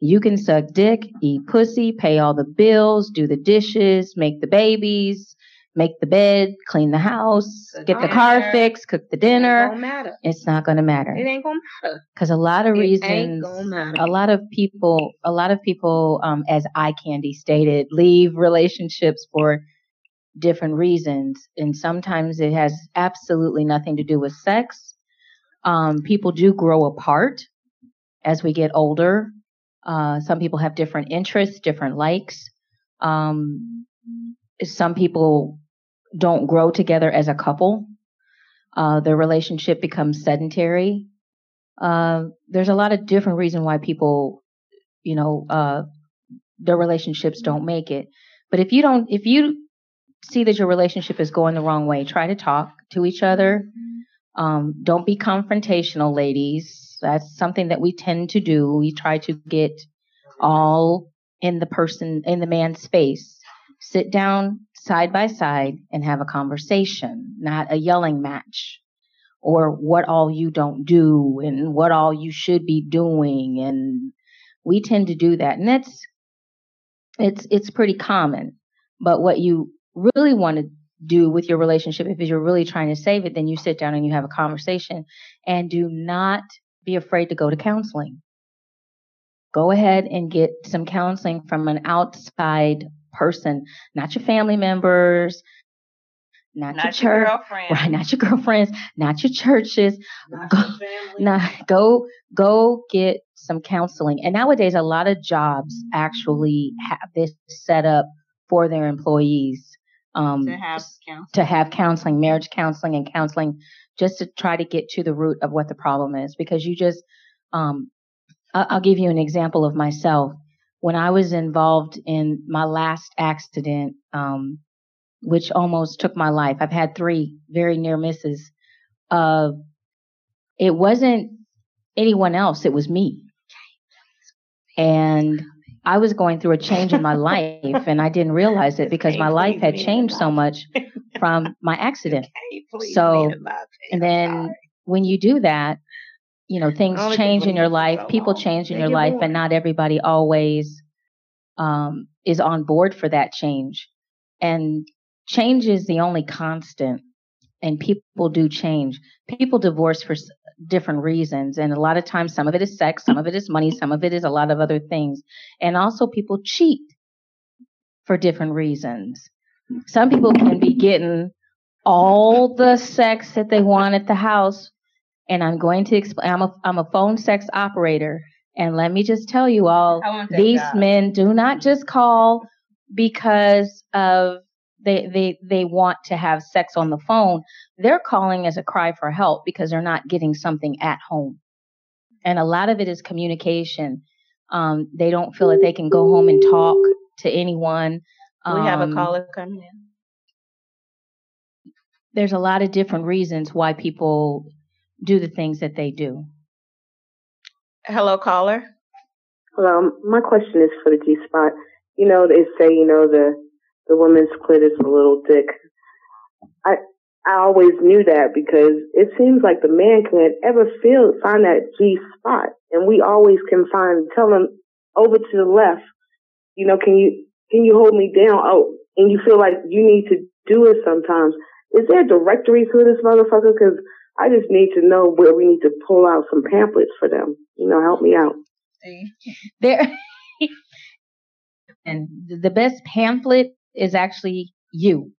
you can suck dick, eat pussy, pay all the bills, do the dishes, make the babies, make the bed, clean the house, get the car matter. fixed, cook the It dinner. matter. It's not going to matter It ain't gonna matter. because a lot of It ain't reasons gonna matter. a lot of people a lot of people um, as eye candy stated leave relationships for different reasons and sometimes it has absolutely nothing to do with sex um, people do grow apart as we get older uh, some people have different interests different likes um, some people don't grow together as a couple uh, their relationship becomes sedentary uh, there's a lot of different reasons why people, you know, uh, their relationships don't make it. But if you don't, if you see that your relationship is going the wrong way, try to talk to each other. Um, don't be confrontational, ladies. That's something that we tend to do. We try to get all in the person, in the man's space. Sit down side by side and have a conversation, not a yelling match or what all you don't do and what all you should be doing and we tend to do that and that's it's it's pretty common but what you really want to do with your relationship if you're really trying to save it then you sit down and you have a conversation and do not be afraid to go to counseling go ahead and get some counseling from an outside person not your family members not, your Not church, your right? Not your girlfriends, not your churches. go, nah, go, go get some counseling. And nowadays, a lot of jobs actually have this set up for their employees um, to have counseling. to have counseling, marriage counseling, and counseling, just to try to get to the root of what the problem is. Because you just, um, I'll give you an example of myself. When I was involved in my last accident, um, which almost took my life, I've had three very near misses. Uh, it wasn't anyone else; it was me. And I was going through a change in my life, and I didn't realize it because my life had changed so much from my accident. So, and then when you do that, you know, things change in your life, so people change in your life, and not everybody always um, is on board for that change. And change is the only constant, and people do change. People divorce for different reasons, and a lot of times, some of it is sex, some of it is money, some of it is a lot of other things. And also, people cheat for different reasons. Some people can be getting all the sex that they want at the house. And I'm going to explain, I'm a, I'm a phone sex operator. And let me just tell you all, I want that these job. men do not just call because of they, they, they want to have sex on the phone. They're calling as a cry for help because they're not getting something at home. And a lot of it is communication. Um, they don't feel that they can go home and talk to anyone. We have a Um, caller coming in. there's a lot of different reasons why people do the things that they do. Hello, caller. Hello, my question is for the G spot. You know, they say, you know, the the woman's clit is a little thick. I I always knew that because it seems like the man can't ever feel find that G spot, and we always can find tell him over to the left. You know, can you can you hold me down? Oh, and you feel like you need to do it sometimes. Is there a directory to this motherfucker? Because I just need to know where we need to pull out some pamphlets for them. You know, help me out. There and the best pamphlet is actually you.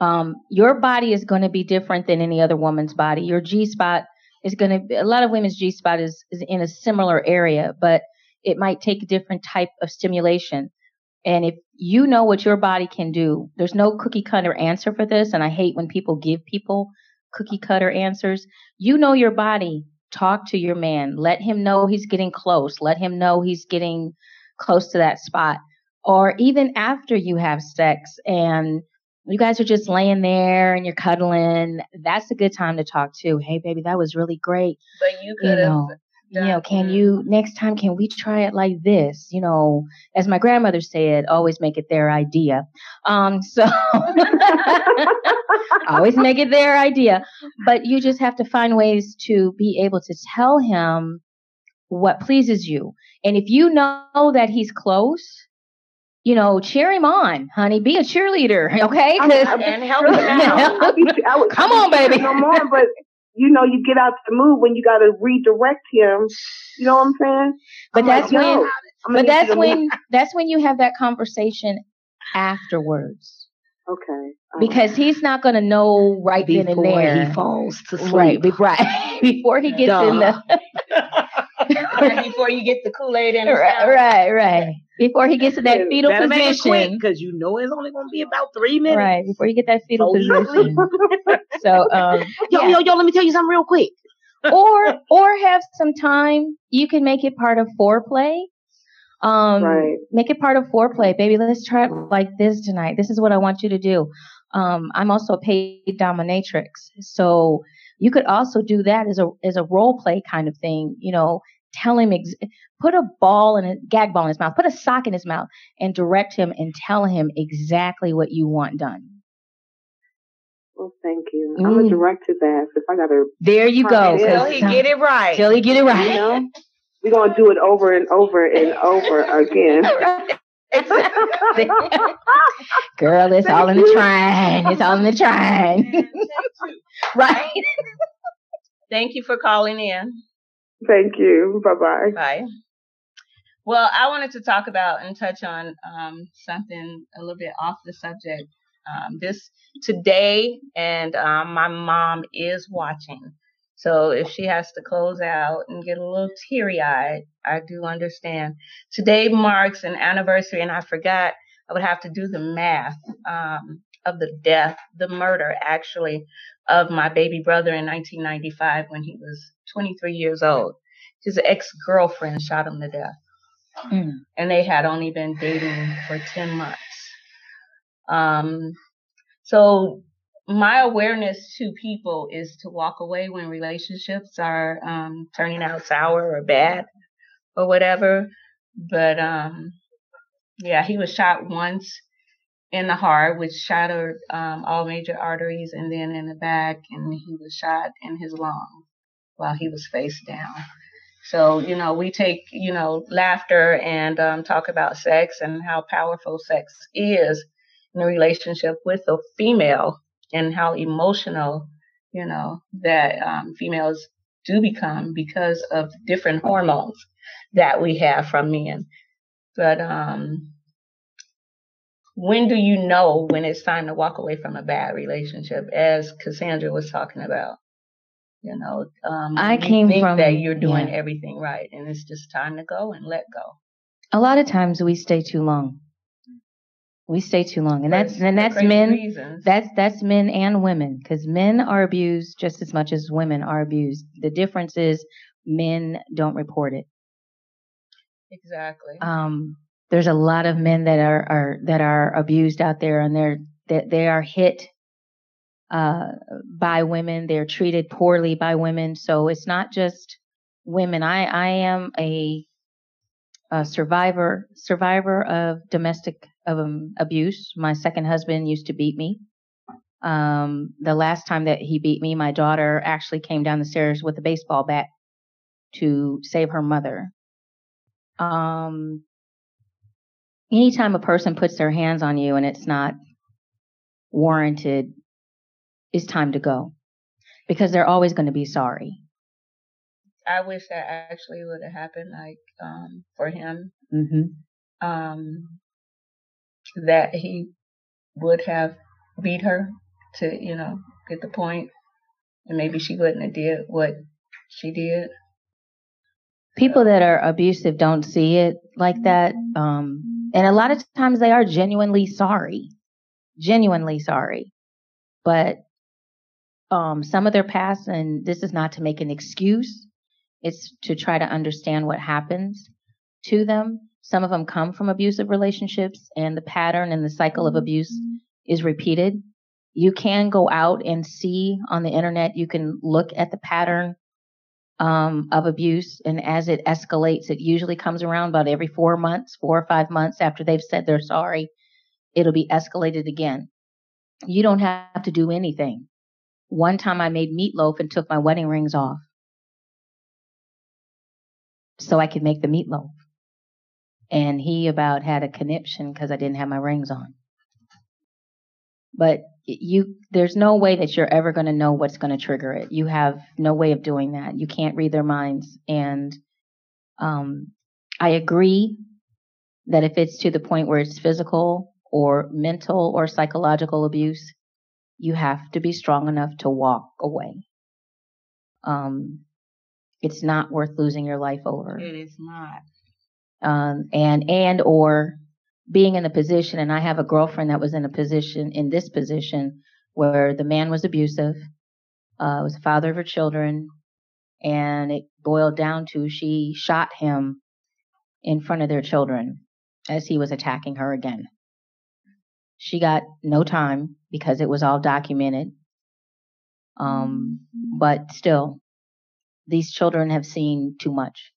Um, your body is going to be different than any other woman's body. Your G spot is going to be, a lot of women's G spot is, is in a similar area, but it might take a different type of stimulation. And if you know what your body can do, there's no cookie cutter answer for this. And I hate when people give people cookie cutter answers. You know your body. Talk to your man. Let him know he's getting close. Let him know he's getting close to that spot. Or even after you have sex and you guys are just laying there and you're cuddling, that's a good time to talk too. Hey, baby, that was really great. But you You could have know. you know, can you next time can we try it like this? You know, as my grandmother said, always make it their idea. Um, so always make it their idea. But you just have to find ways to be able to tell him what pleases you. And if you know that he's close, you know, cheer him on, honey. Be a cheerleader, okay? I- 'Cause- I- and help him out. I'll be- I would- Come on, baby. No more, but you know, you get out the mood when you got to redirect him. You know what I'm saying? But I'm that's yo, when, I'm but that's when, leave. that's when you have that conversation afterwards. Okay. Because he's not going to know right then and Before he falls to Right, sleep. be- right. Before he gets in the before you get the Kool Aid in the right, right, right. Before he gets to that fetal Better make it quick position. because you know it's only gonna be about three minutes. Right, before you get that fetal Oh, position. so, um, Yo, yeah. yo, yo, let me tell you something real quick. or or have some time. You can make it part of foreplay. Um, Right. Make it part of foreplay, baby. Let's try it like this tonight. This is what I want you to do. Um, I'm also a paid dominatrix, so you could also do that as a as a role play kind of thing. You know, tell him ex- put a ball and a gag ball in his mouth, put a sock in his mouth, and direct him and tell him exactly what you want done. Well, thank you. I'm a Mm. direct his ass if I got to. There you go. Till 'cause he some- get it right. Till he get it right. You know, we're gonna do it over and over and over again. Girl, it's all in the trying. It's all in the trying. right? Thank you for calling in. Thank you. Bye bye. Bye. Well, I wanted to talk about and touch on um, something a little bit off the subject. Um, this today, and um, my mom is watching. So if she has to close out and get a little teary eyed, I do understand. Today marks an anniversary, and I forgot I would have to do the math um, of the death, the murder actually, of my baby brother in 1995 when he was 23 years old. His ex girlfriend shot him to death, Mm. and they had only been dating for 10 months. Um, so my awareness to people is to walk away when relationships are um, turning out sour or bad or whatever. But um, yeah, he was shot once in the heart, which shattered um, all major arteries, and then in the back, and he was shot in his lung while he was face down. So, you know, we take, you know, laughter and um, talk about sex and how powerful sex is in a relationship with a female and how emotional, you know, that um, females do become because of different hormones that we have from men. But um, when do you know when it's time to walk away from a bad relationship, as Cassandra was talking about? You know, um, I came think from- that you're doing yeah. everything right, and it's just time to go and let go. A lot of times we stay too long. We stay too long, and that's and that's men. reasons. That's that's men and women, because men are abused just as much as women are abused. The difference is men don't report it. Exactly. Um, there's a lot of men that are, are that are abused out there, and they're that they are hit uh, by women. They're treated poorly by women. So it's not just women. I I am a, a survivor survivor of domestic of um, abuse. My second husband used to beat me. Um, the last time that he beat me, my daughter actually came down the stairs with a baseball bat to save her mother. Um, anytime a person puts their hands on you and it's not warranted, it's time to go because they're always going to be sorry. I wish that actually would have happened, like um, for him, hmm um, that he would have beat her to, you know, get the point, and maybe she wouldn't have did what she did. People that are abusive don't see it like that. Um, and a lot of times they are genuinely sorry, genuinely sorry. But um, some of their past, and this is not to make an excuse, it's to try to understand what happens to them. Some of them come from abusive relationships, and the pattern and the cycle of abuse is repeated. You can go out and see on the internet, you can look at the pattern um, of abuse. And as it escalates, it usually comes around about every four months, four or five months after they've said they're sorry. It'll be escalated again. You don't have to do anything. One time I made meatloaf and took my wedding rings off so I could make the meatloaf. And he about had a conniption because I didn't have my rings on. But you, there's no way that you're ever going to know what's going to trigger it. You have no way of doing that. You can't read their minds. And um, I agree that if it's to the point where it's physical or mental or psychological abuse, you have to be strong enough to walk away. Um, it's not worth losing your life over. It is not. Um, and and or being in a position, and I have a girlfriend that was in a position in this position where the man was abusive, uh, was the father of her children, and it boiled down to she shot him in front of their children as he was attacking her again. She got no time because it was all documented. Um, but still, these children have seen too much.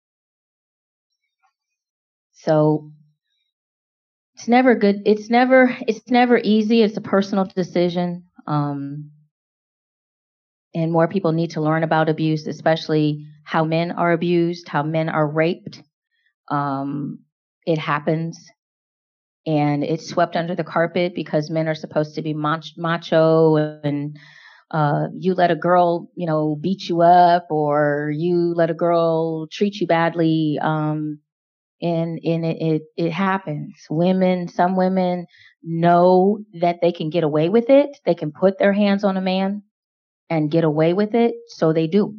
So it's never good. It's never, it's never easy. It's a personal decision. Um, and more people need to learn about abuse, especially how men are abused, how men are raped. Um, it happens and it's swept under the carpet because men are supposed to be macho and uh, you let a girl, you know, beat you up or you let a girl treat you badly. Um, and, and it, it, it happens. Women, some women know that they can get away with it. They can put their hands on a man and get away with it. So they do.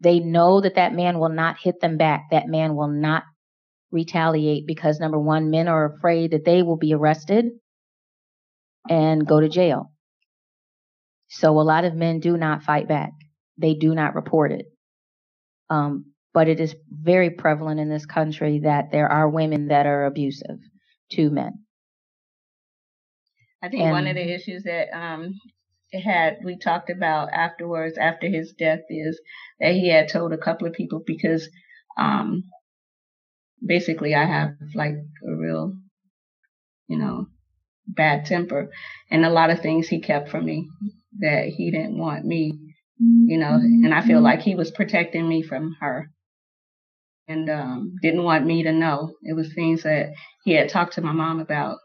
They know that that man will not hit them back. That man will not retaliate because number one, men are afraid that they will be arrested and go to jail. So a lot of men do not fight back. They do not report it. Um, but it is very prevalent in this country that there are women that are abusive to men. I think And- one of the issues that um it had we talked about afterwards after his death is that he had told a couple of people because um basically I have like a real you know bad temper. And a lot of things he kept from me that he didn't want me you know and I feel like he was protecting me from her and um didn't want me to know it was things that he had talked to my mom about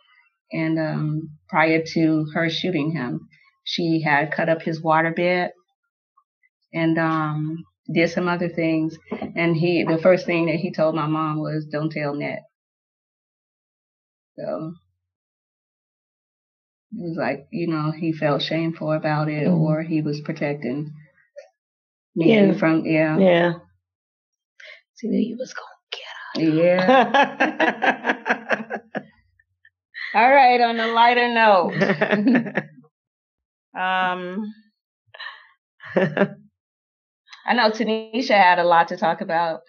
and um, prior to her shooting him, she had cut up his waterbed and um, did some other things. And he, the first thing that he told my mom was, "Don't tell Net." So it was like, you know, he felt shameful about it, Mhm. or he was protecting me Yeah. from, yeah, Yeah. See, knew you was gonna yeah. All right. On a lighter note, um, I know Tanisha had a lot to talk about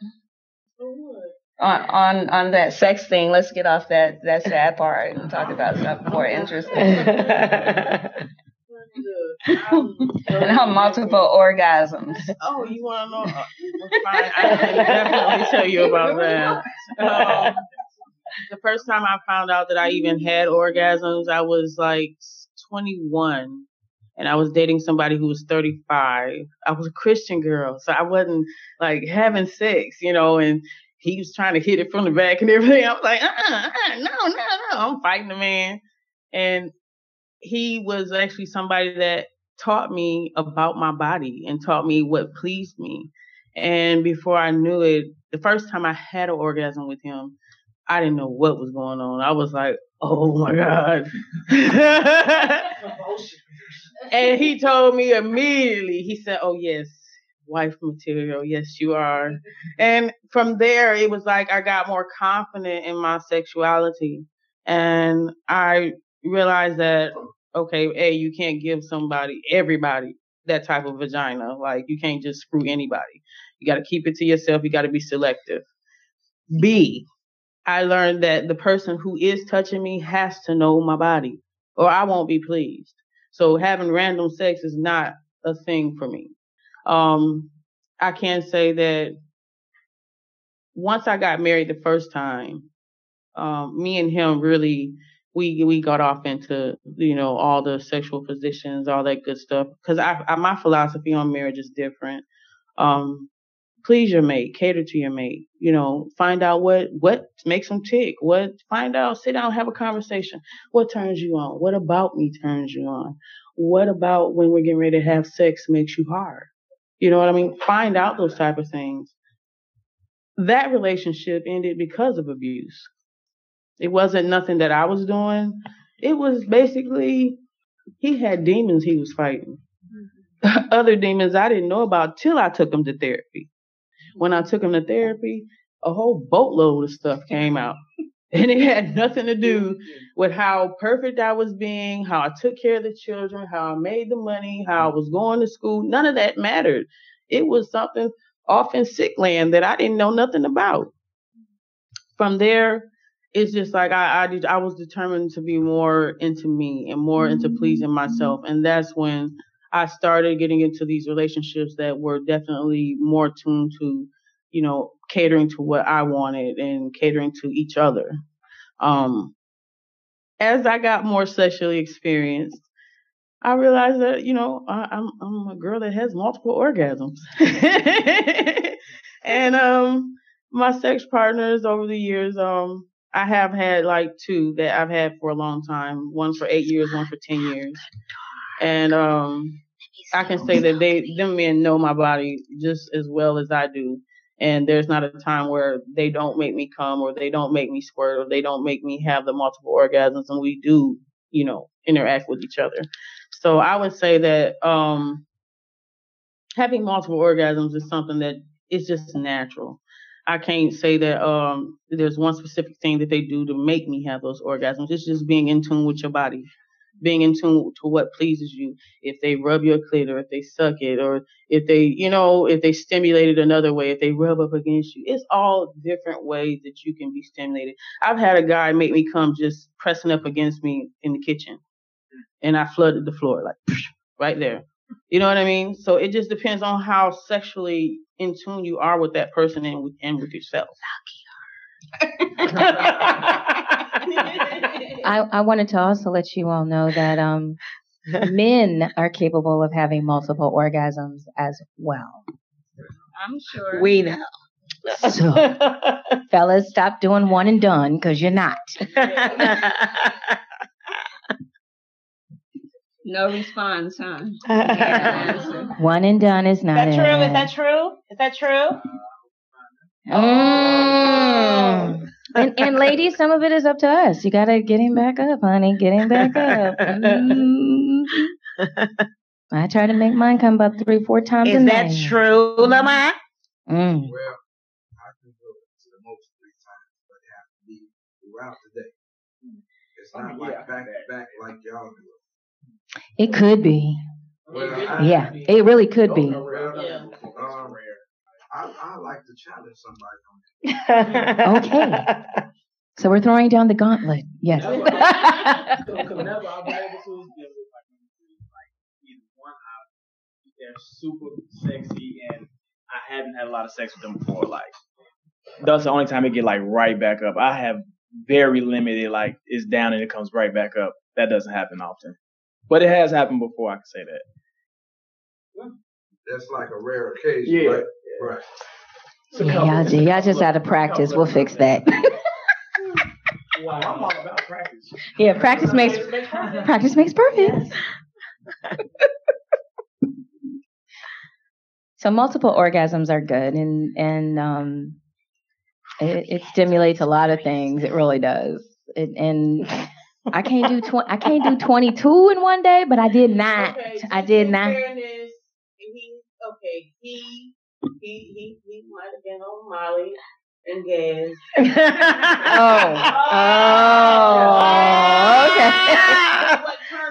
on on on that sex thing. Let's get off that that sad part and talk about something more interesting. multiple orgasms. Oh, you want to know? Uh, fine. I can definitely tell you about that. Um, the first time I found out that I even had orgasms, I was like 21 and I was dating somebody who was 35. I was a Christian girl, so I wasn't like having sex, you know, and he was trying to hit it from the back and everything. I was like, uh uh-uh, uh, no, no, no. I'm fighting the man. And he was actually somebody that taught me about my body and taught me what pleased me. And before I knew it, the first time I had an orgasm with him, I didn't know what was going on. I was like, oh my God. and he told me immediately, he said, oh, yes, wife material. Yes, you are. And from there, it was like I got more confident in my sexuality. And I realized that, okay, A, you can't give somebody, everybody, that type of vagina. Like, you can't just screw anybody. You got to keep it to yourself. You got to be selective. B, I learned that the person who is touching me has to know my body or I won't be pleased. So having random sex is not a thing for me. Um, I can say that once I got married the first time, um, me and him really we we got off into you know all the sexual positions, all that good stuff. Because I, I my philosophy on marriage is different. Um, please your mate, cater to your mate. You know, find out what what makes them tick. What find out, sit down, have a conversation. What turns you on? What about me turns you on? What about when we're getting ready to have sex makes you hard? You know what I mean? Find out those type of things. That relationship ended because of abuse. It wasn't nothing that I was doing. It was basically he had demons he was fighting. Other demons I didn't know about till I took him to therapy. When I took him to therapy, a whole boatload of stuff came out. And it had nothing to do with how perfect I was being, how I took care of the children, how I made the money, how I was going to school. None of that mattered. It was something off in sick land that I didn't know nothing about. From there, it's just like I, I did, I was determined to be more into me and more into pleasing myself, and that's when I started getting into these relationships that were definitely more tuned to, you know, catering to what I wanted and catering to each other. Um, as I got more sexually experienced, I realized that you know I, I'm I'm a girl that has multiple orgasms, and um my sex partners over the years um I have had like two that I've had for a long time, one for eight years, one for ten years, and um I can say that they them men know my body just as well as I do. And there's not a time where they don't make me come or they don't make me squirt or they don't make me have the multiple orgasms and we do, you know, interact with each other. So I would say that um having multiple orgasms is something that is just natural. I can't say that um there's one specific thing that they do to make me have those orgasms. It's just being in tune with your body being in tune to what pleases you. If they rub your clit or if they suck it or if they, you know, if they stimulate it another way, if they rub up against you. It's all different ways that you can be stimulated. I've had a guy make me come just pressing up against me in the kitchen and I flooded the floor like right there. You know what I mean? So it just depends on how sexually in tune you are with that person and with, and with yourself. I, I wanted to also let you all know that um, men are capable of having multiple orgasms as well. I'm sure. We know. So, fellas, stop doing one and done because you're not. No response, huh? One and done is not. Is not that true? it. Is that true? Is that true? Mm. And, and ladies, some of it is up to us. You gotta get him back up, honey. Get him back up. Mm. I try to make mine come about three, four times a Is that true, Lamont? Mm. Well, I can go to the most three times, but it has to be throughout the day. It's not like back to back like y'all do. It could be. Well, I- Yeah, it really could be. Um, I, I like to challenge somebody. Okay. So we're throwing down the gauntlet. Yes. Whenever I've been able to is with like, like either one out, they're super sexy, and I haven't had a lot of sex with them before. Like that's the only time it get like right back up. I have very limited like it's down and it comes right back up. That doesn't happen often, but it has happened before. I can say that. That's like a rare occasion, Yeah. right? Right. Yeah, y'all, ju- y'all just out of practice. We'll fix that. Wow, I'm all about practice. yeah, practice makes practice makes perfect. so multiple orgasms are good, and and um, it, it stimulates a lot of things. It really does. It, and I can't do twenty. I can't do twenty two in one day, but I did not. I did not. fairness, he okay, he he he he might have been on Molly and gas. Oh, Oh. okay.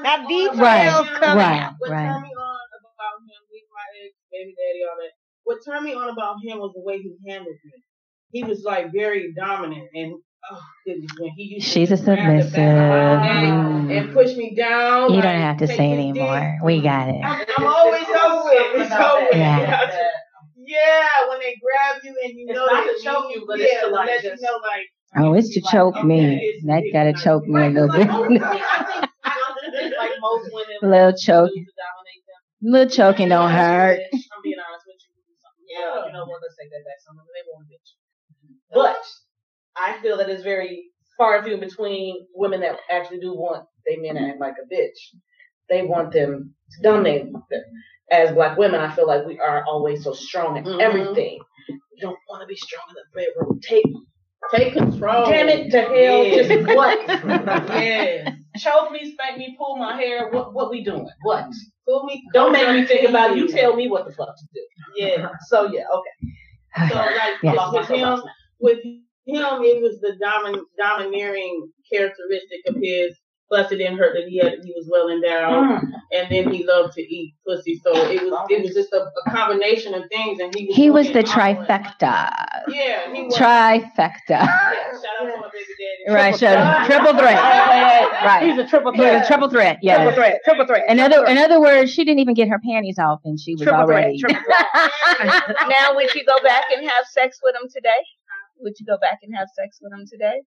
Now details Right, coming right, out. What right. turned me on about him, he's my ex, baby daddy, all that. What turned me on about him was the way he handled me. He was like very dominant and oh goodness, when he used She's to a just grab the back of my neck submissive. and push me down. You like, don't have to say his anymore. We got it. I'm, I'm always over with. It's over with. Yeah. Yeah, when they grab you and you It's know not that to choke you, you, but it's to, like, let you know like Oh, it's to choke me. That gotta choke me a little bit. I think like most women little choke. them. Little choking don't hurt. I'm being honest with you. Yeah, you know what? Let's take that back. Some of them they want a bitch, but I feel that it's very far and few between women that actually do want they men to act like a bitch. They want them to dominate them. As black women, I feel like we are always so strong in Mhm. everything. You don't want to be strong in the bedroom. Take take control. Damn it to hell. Yeah. Just what? Yes. Choke me, spank me, pull my hair. What what we doing? What? Pull me. Don't make me think about it. You tell me what the fuck to do. Yeah. So yeah, okay. So like Yes. with him, with him, it was the domin- domineering characteristic of his. Plus, it didn't hurt that he had he was well endowed, Mm. and then he loved to eat pussy. So it was it was just a, a combination of things, and he was He was the doing it all. trifecta. Yeah, he was. Trifecta. Yeah, shout out to my baby daddy. Right, sure. Triple threat. Right. He's a triple He was threat. a triple threat. Yeah. Triple threat. Triple threat. In other, in other words, she didn't even get her panties off, and she was Triple threat, already. triple now, would you go back and have sex with him today? Would you go back and have sex with him today?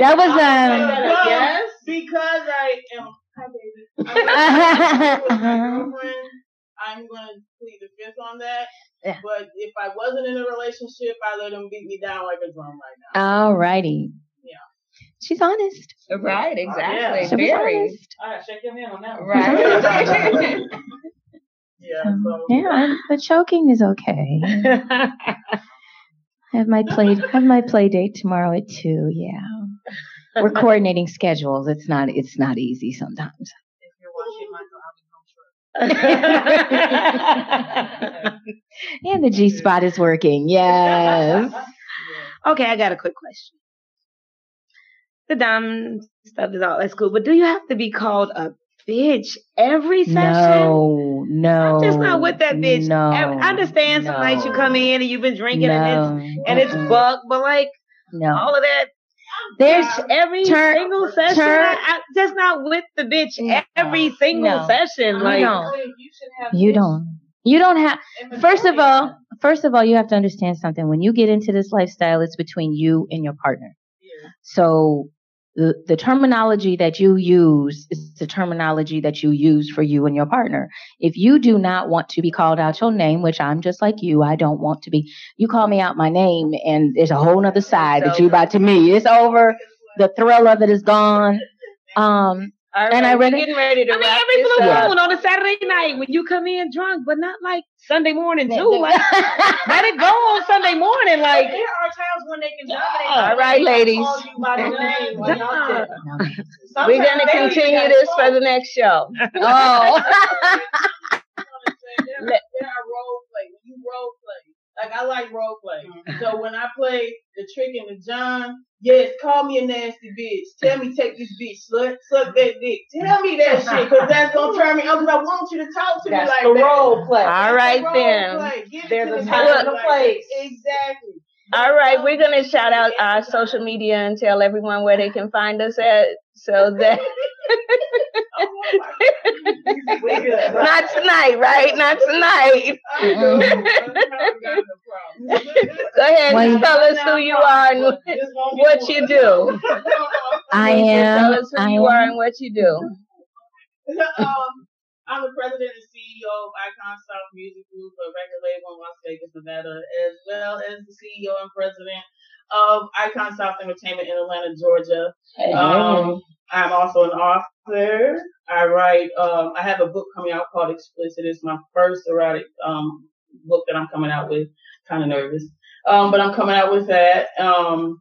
That was um. Yes, because I am. Hi, baby. I'm with my girlfriend. I'm gonna plead the fifth on that. Yeah. But if I wasn't in a relationship, I let him beat me down like a drum right now. All righty. Yeah. She's honest. Right, exactly. She was Very. honest. All right, shake your hand on that one. Right. Yeah. So Yeah, but choking is okay. Have my play have my play date tomorrow at two. Yeah, we're coordinating schedules. It's not it's not easy sometimes. If you're watching Michael, I'll be home short. And the G spot is working. Yes. Okay, I got a quick question. The dom stuff is all that's cool, but do you have to be called a bitch every session? No, no. I'm just not with that bitch. No. I I understand some nights you come in and you've been drinking and it's and it's Mm-mm. buck, but like No. all of that. There's every turn- single session. turn- I, I, just not with the bitch every single no. session. You Like don't. You don't. You don't have. First of all, first of all, you have to understand something. When you get into this lifestyle, it's between you and your partner. So the the terminology that you use is the terminology that you use for you and your partner. If you do not want to be called out your name, which I'm just like you, I don't want to be. You call me out my name, and there's a whole other side that you about to me. It's over. The thrill of it is gone. Um, and I read it. getting ready to I mean, wrap every blue up. moon on a Saturday night when you come in drunk, but not like Sunday morning too. Like, let it go on Sunday morning. Like, there are times when they can dominate. All you, right, they ladies. Call you by the name. Like, out there. We're gonna continue this phone. for the next show. Oh. there, there are role play. When you role play, like I like role play. Mm-hmm. So when I play the trick and the John, yes, call me a nasty bitch. Tell me take this bitch, slut, suck that dick. Tell me that shit, cause that's gonna turn me on. Cause I want you to talk to That's me like the that. role play. All That's right the role then. play. There's a me time like and a place. Exactly. All right, we're gonna shout out our social media and tell everyone where they can find us at, so that not tonight, right? Not tonight. Go ahead and tell us who you are and what you do. I Tell am. us who I you are and what you do. um, I'm the president and CEO of Icon South Music Group, a record label in Las Vegas, Nevada, as well as the CEO and president of Icon South Entertainment in Atlanta, Georgia. Hey. Um, I'm also an author. I write. Um, I have a book coming out called Explicit. It's my first erotic um, book that I'm coming out with. Kind of nervous, um, but I'm coming out with that. Um,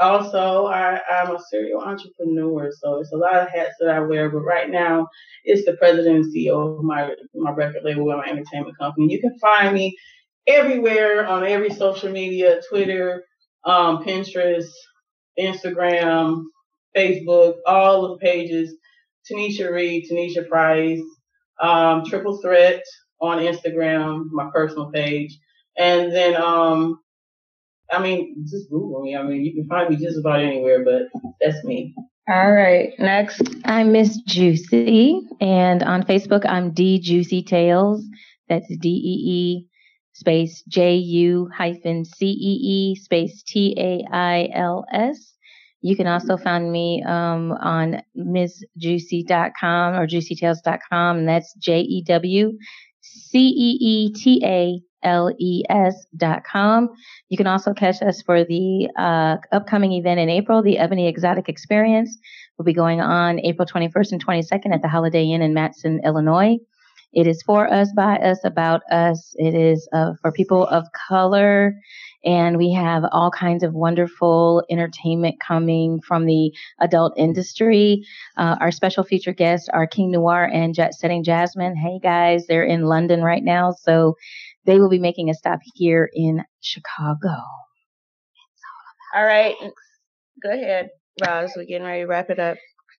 also, I, I'm a serial entrepreneur, so it's a lot of hats that I wear. But right now, it's the president and CEO of my my record label and my entertainment company. You can find me everywhere on every social media: Twitter, um, Pinterest, Instagram, Facebook, all of the pages. Tanisha Reed, Tanisha Price, um, Triple Threat on Instagram, my personal page, and then um, I mean, just Google me. I mean, you can find me just about anywhere, but that's me. All right, next. I'm Miss Jewcee, and on Facebook I'm D Juicy Tales. That's D E E space J U hyphen C E E space T A I L S. You can also find me um, on MissJuicy.com or JewceeTales.com, and that's J E W C E E T A L E S dot com. You can also catch us for the uh, upcoming event in April, the Ebony Exotic Experience. will be going on April 21st and 22nd at the Holiday Inn in Matteson, Illinois. It is for us, by us, about us. It is uh, for people of color. And we have all kinds of wonderful entertainment coming from the adult industry. Uh, our special feature guests are King Noire and Jet Setting Jasmine. Hey guys, they're in London right now. So they will be making a stop here in Chicago. All right. Go ahead, Roz. We're getting ready to wrap it up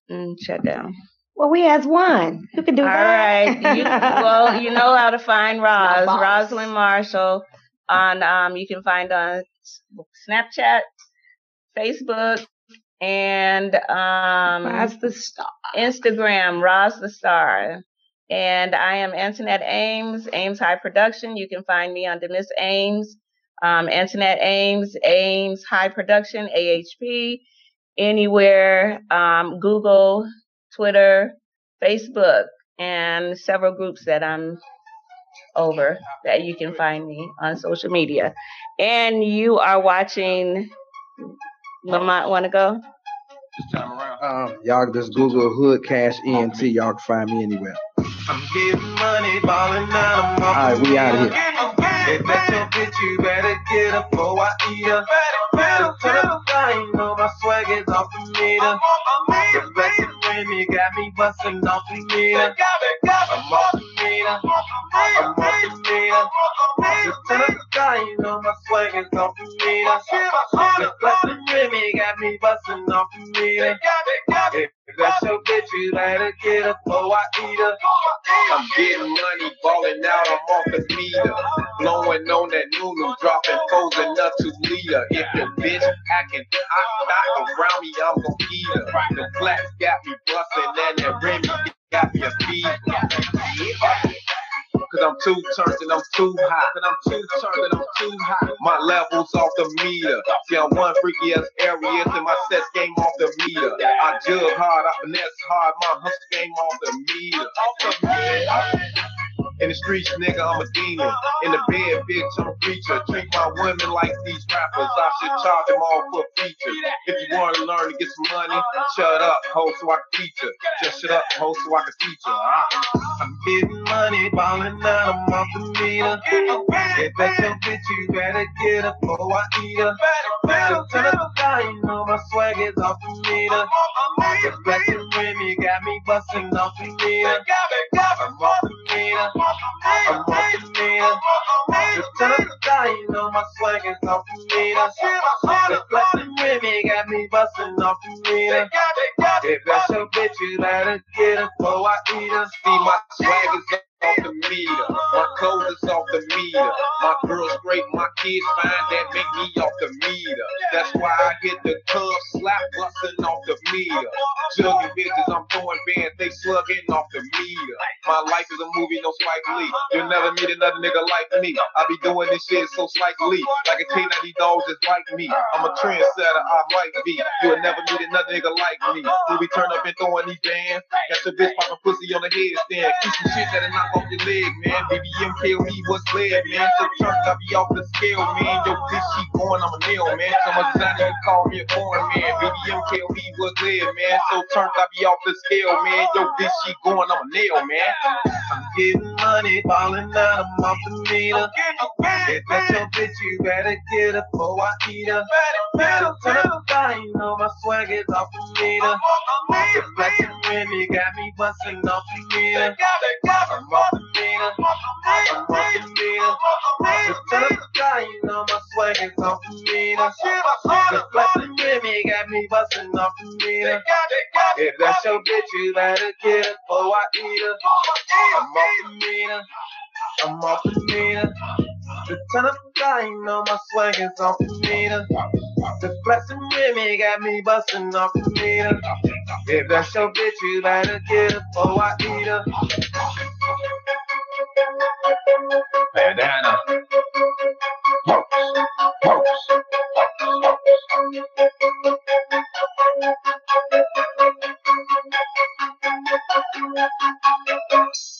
and shut down. Well, we has one. Who can do All that? right. You, well, you know how to find Roz. Rosalind Marshall. On um, you can find on Snapchat, Facebook, and um, Roz the Star. Instagram, Roz the Star. And I am Antonette Ames, Ames High Production. You can find me under Miss Ames, um, Antonette Ames, Ames High Production, AHP, anywhere, um, Google, Twitter, Facebook, and several groups that I'm over that you can find me on social media. And you are watching. Lamont, want to go? This time around. Um, y'all just Google Hood Cash ENT. Y'all can find me anywhere. I'm getting money, balling out. I'm All right, we out of here. If that's your bitch, you better get up before I eat her. Better turn up the volume, know my swag is off the meter. Remy got me busting off the meter. Meter. I'm off meter. Just turn the volume, know my swag is off meter. The and Remy got me busting off meter. If that's your bitch, you better get up before I eat her. I'm getting money, balling out, I'm off the meter. Blowing on that Nunu, dropping foes and to leader. If your bitch acting hot, knock around me, I'm gon' eat her. The flats got me bustin' and that Remy got me a fever. Cause I'm too turned and I'm too hot. And I'm too turned and I'm too hot. My levels off the meter. See, I'm one freaky ass areas and my sets game off the meter. I jug hard, I finesse hard, my hustle game off the meter. Off the meter. In the streets, nigga, I'm a demon. In the bed, bitch, I'm a preacher. Treat my women like these rappers. I should charge them all for features. If you want to learn to get some money, shut up, ho, so I can you. Just shut up, ho, so I can you. Ah. I'm getting money, balling out, I'm off the meter. If that's your bitch, you better get up before I eat her. Better turn up the volume, know my swag is off the meter. The black and Remy got me busting off the meter. Up the volume, know my swag is off the meter. The and Remy got me busting off the meter. If that's your bitch, you better get her before I eat her. See my swag is off the meter. My clothes is off the meter. My girls great, my kids fine, that make me off the meter. That's why I hit the club, slap busting off the meter. Jugging bitches, I'm throwing bands, they slugging off the meter. My life is a movie, no Spike Lee. You'll never meet another nigga like me. I be doing this shit so Lee. Like a K90 dogs just like me. I'm a trendsetter, I might be. You'll never meet another nigga like me. We be turn up and throwing these bands. Got your bitch popping pussy on the headstand. Keep some shit that'll knock off your leg, man. BBM tell me what's led, man. So church, I be off the scale, man. Yo, bitch, she going, I'm a nail, man. So much time call me a foreign man. BBM tell me what's led, man. So church, I be off the scale, man. Yo, bitch, she going, I'm a nail, man. I'm getting money, balling out, I'm off the meter. If that's your bitch, you better get her before I eat her. Better turn up the volume, know my swag is off the meter. The black and Remy got me busting off the meter. I'm off the meter. I'm the meter. Just turn up the volume, know my swag is the meter. The black and Remy got me busting off meter. If that's your bitch, you better get her before I. I'm off meter. I'm off meter. The turn up the volume, know my swag is the meter. The flex and Remy got me busting off meter. If that's your bitch, you better get her before I eat her. Bandana. Thank you.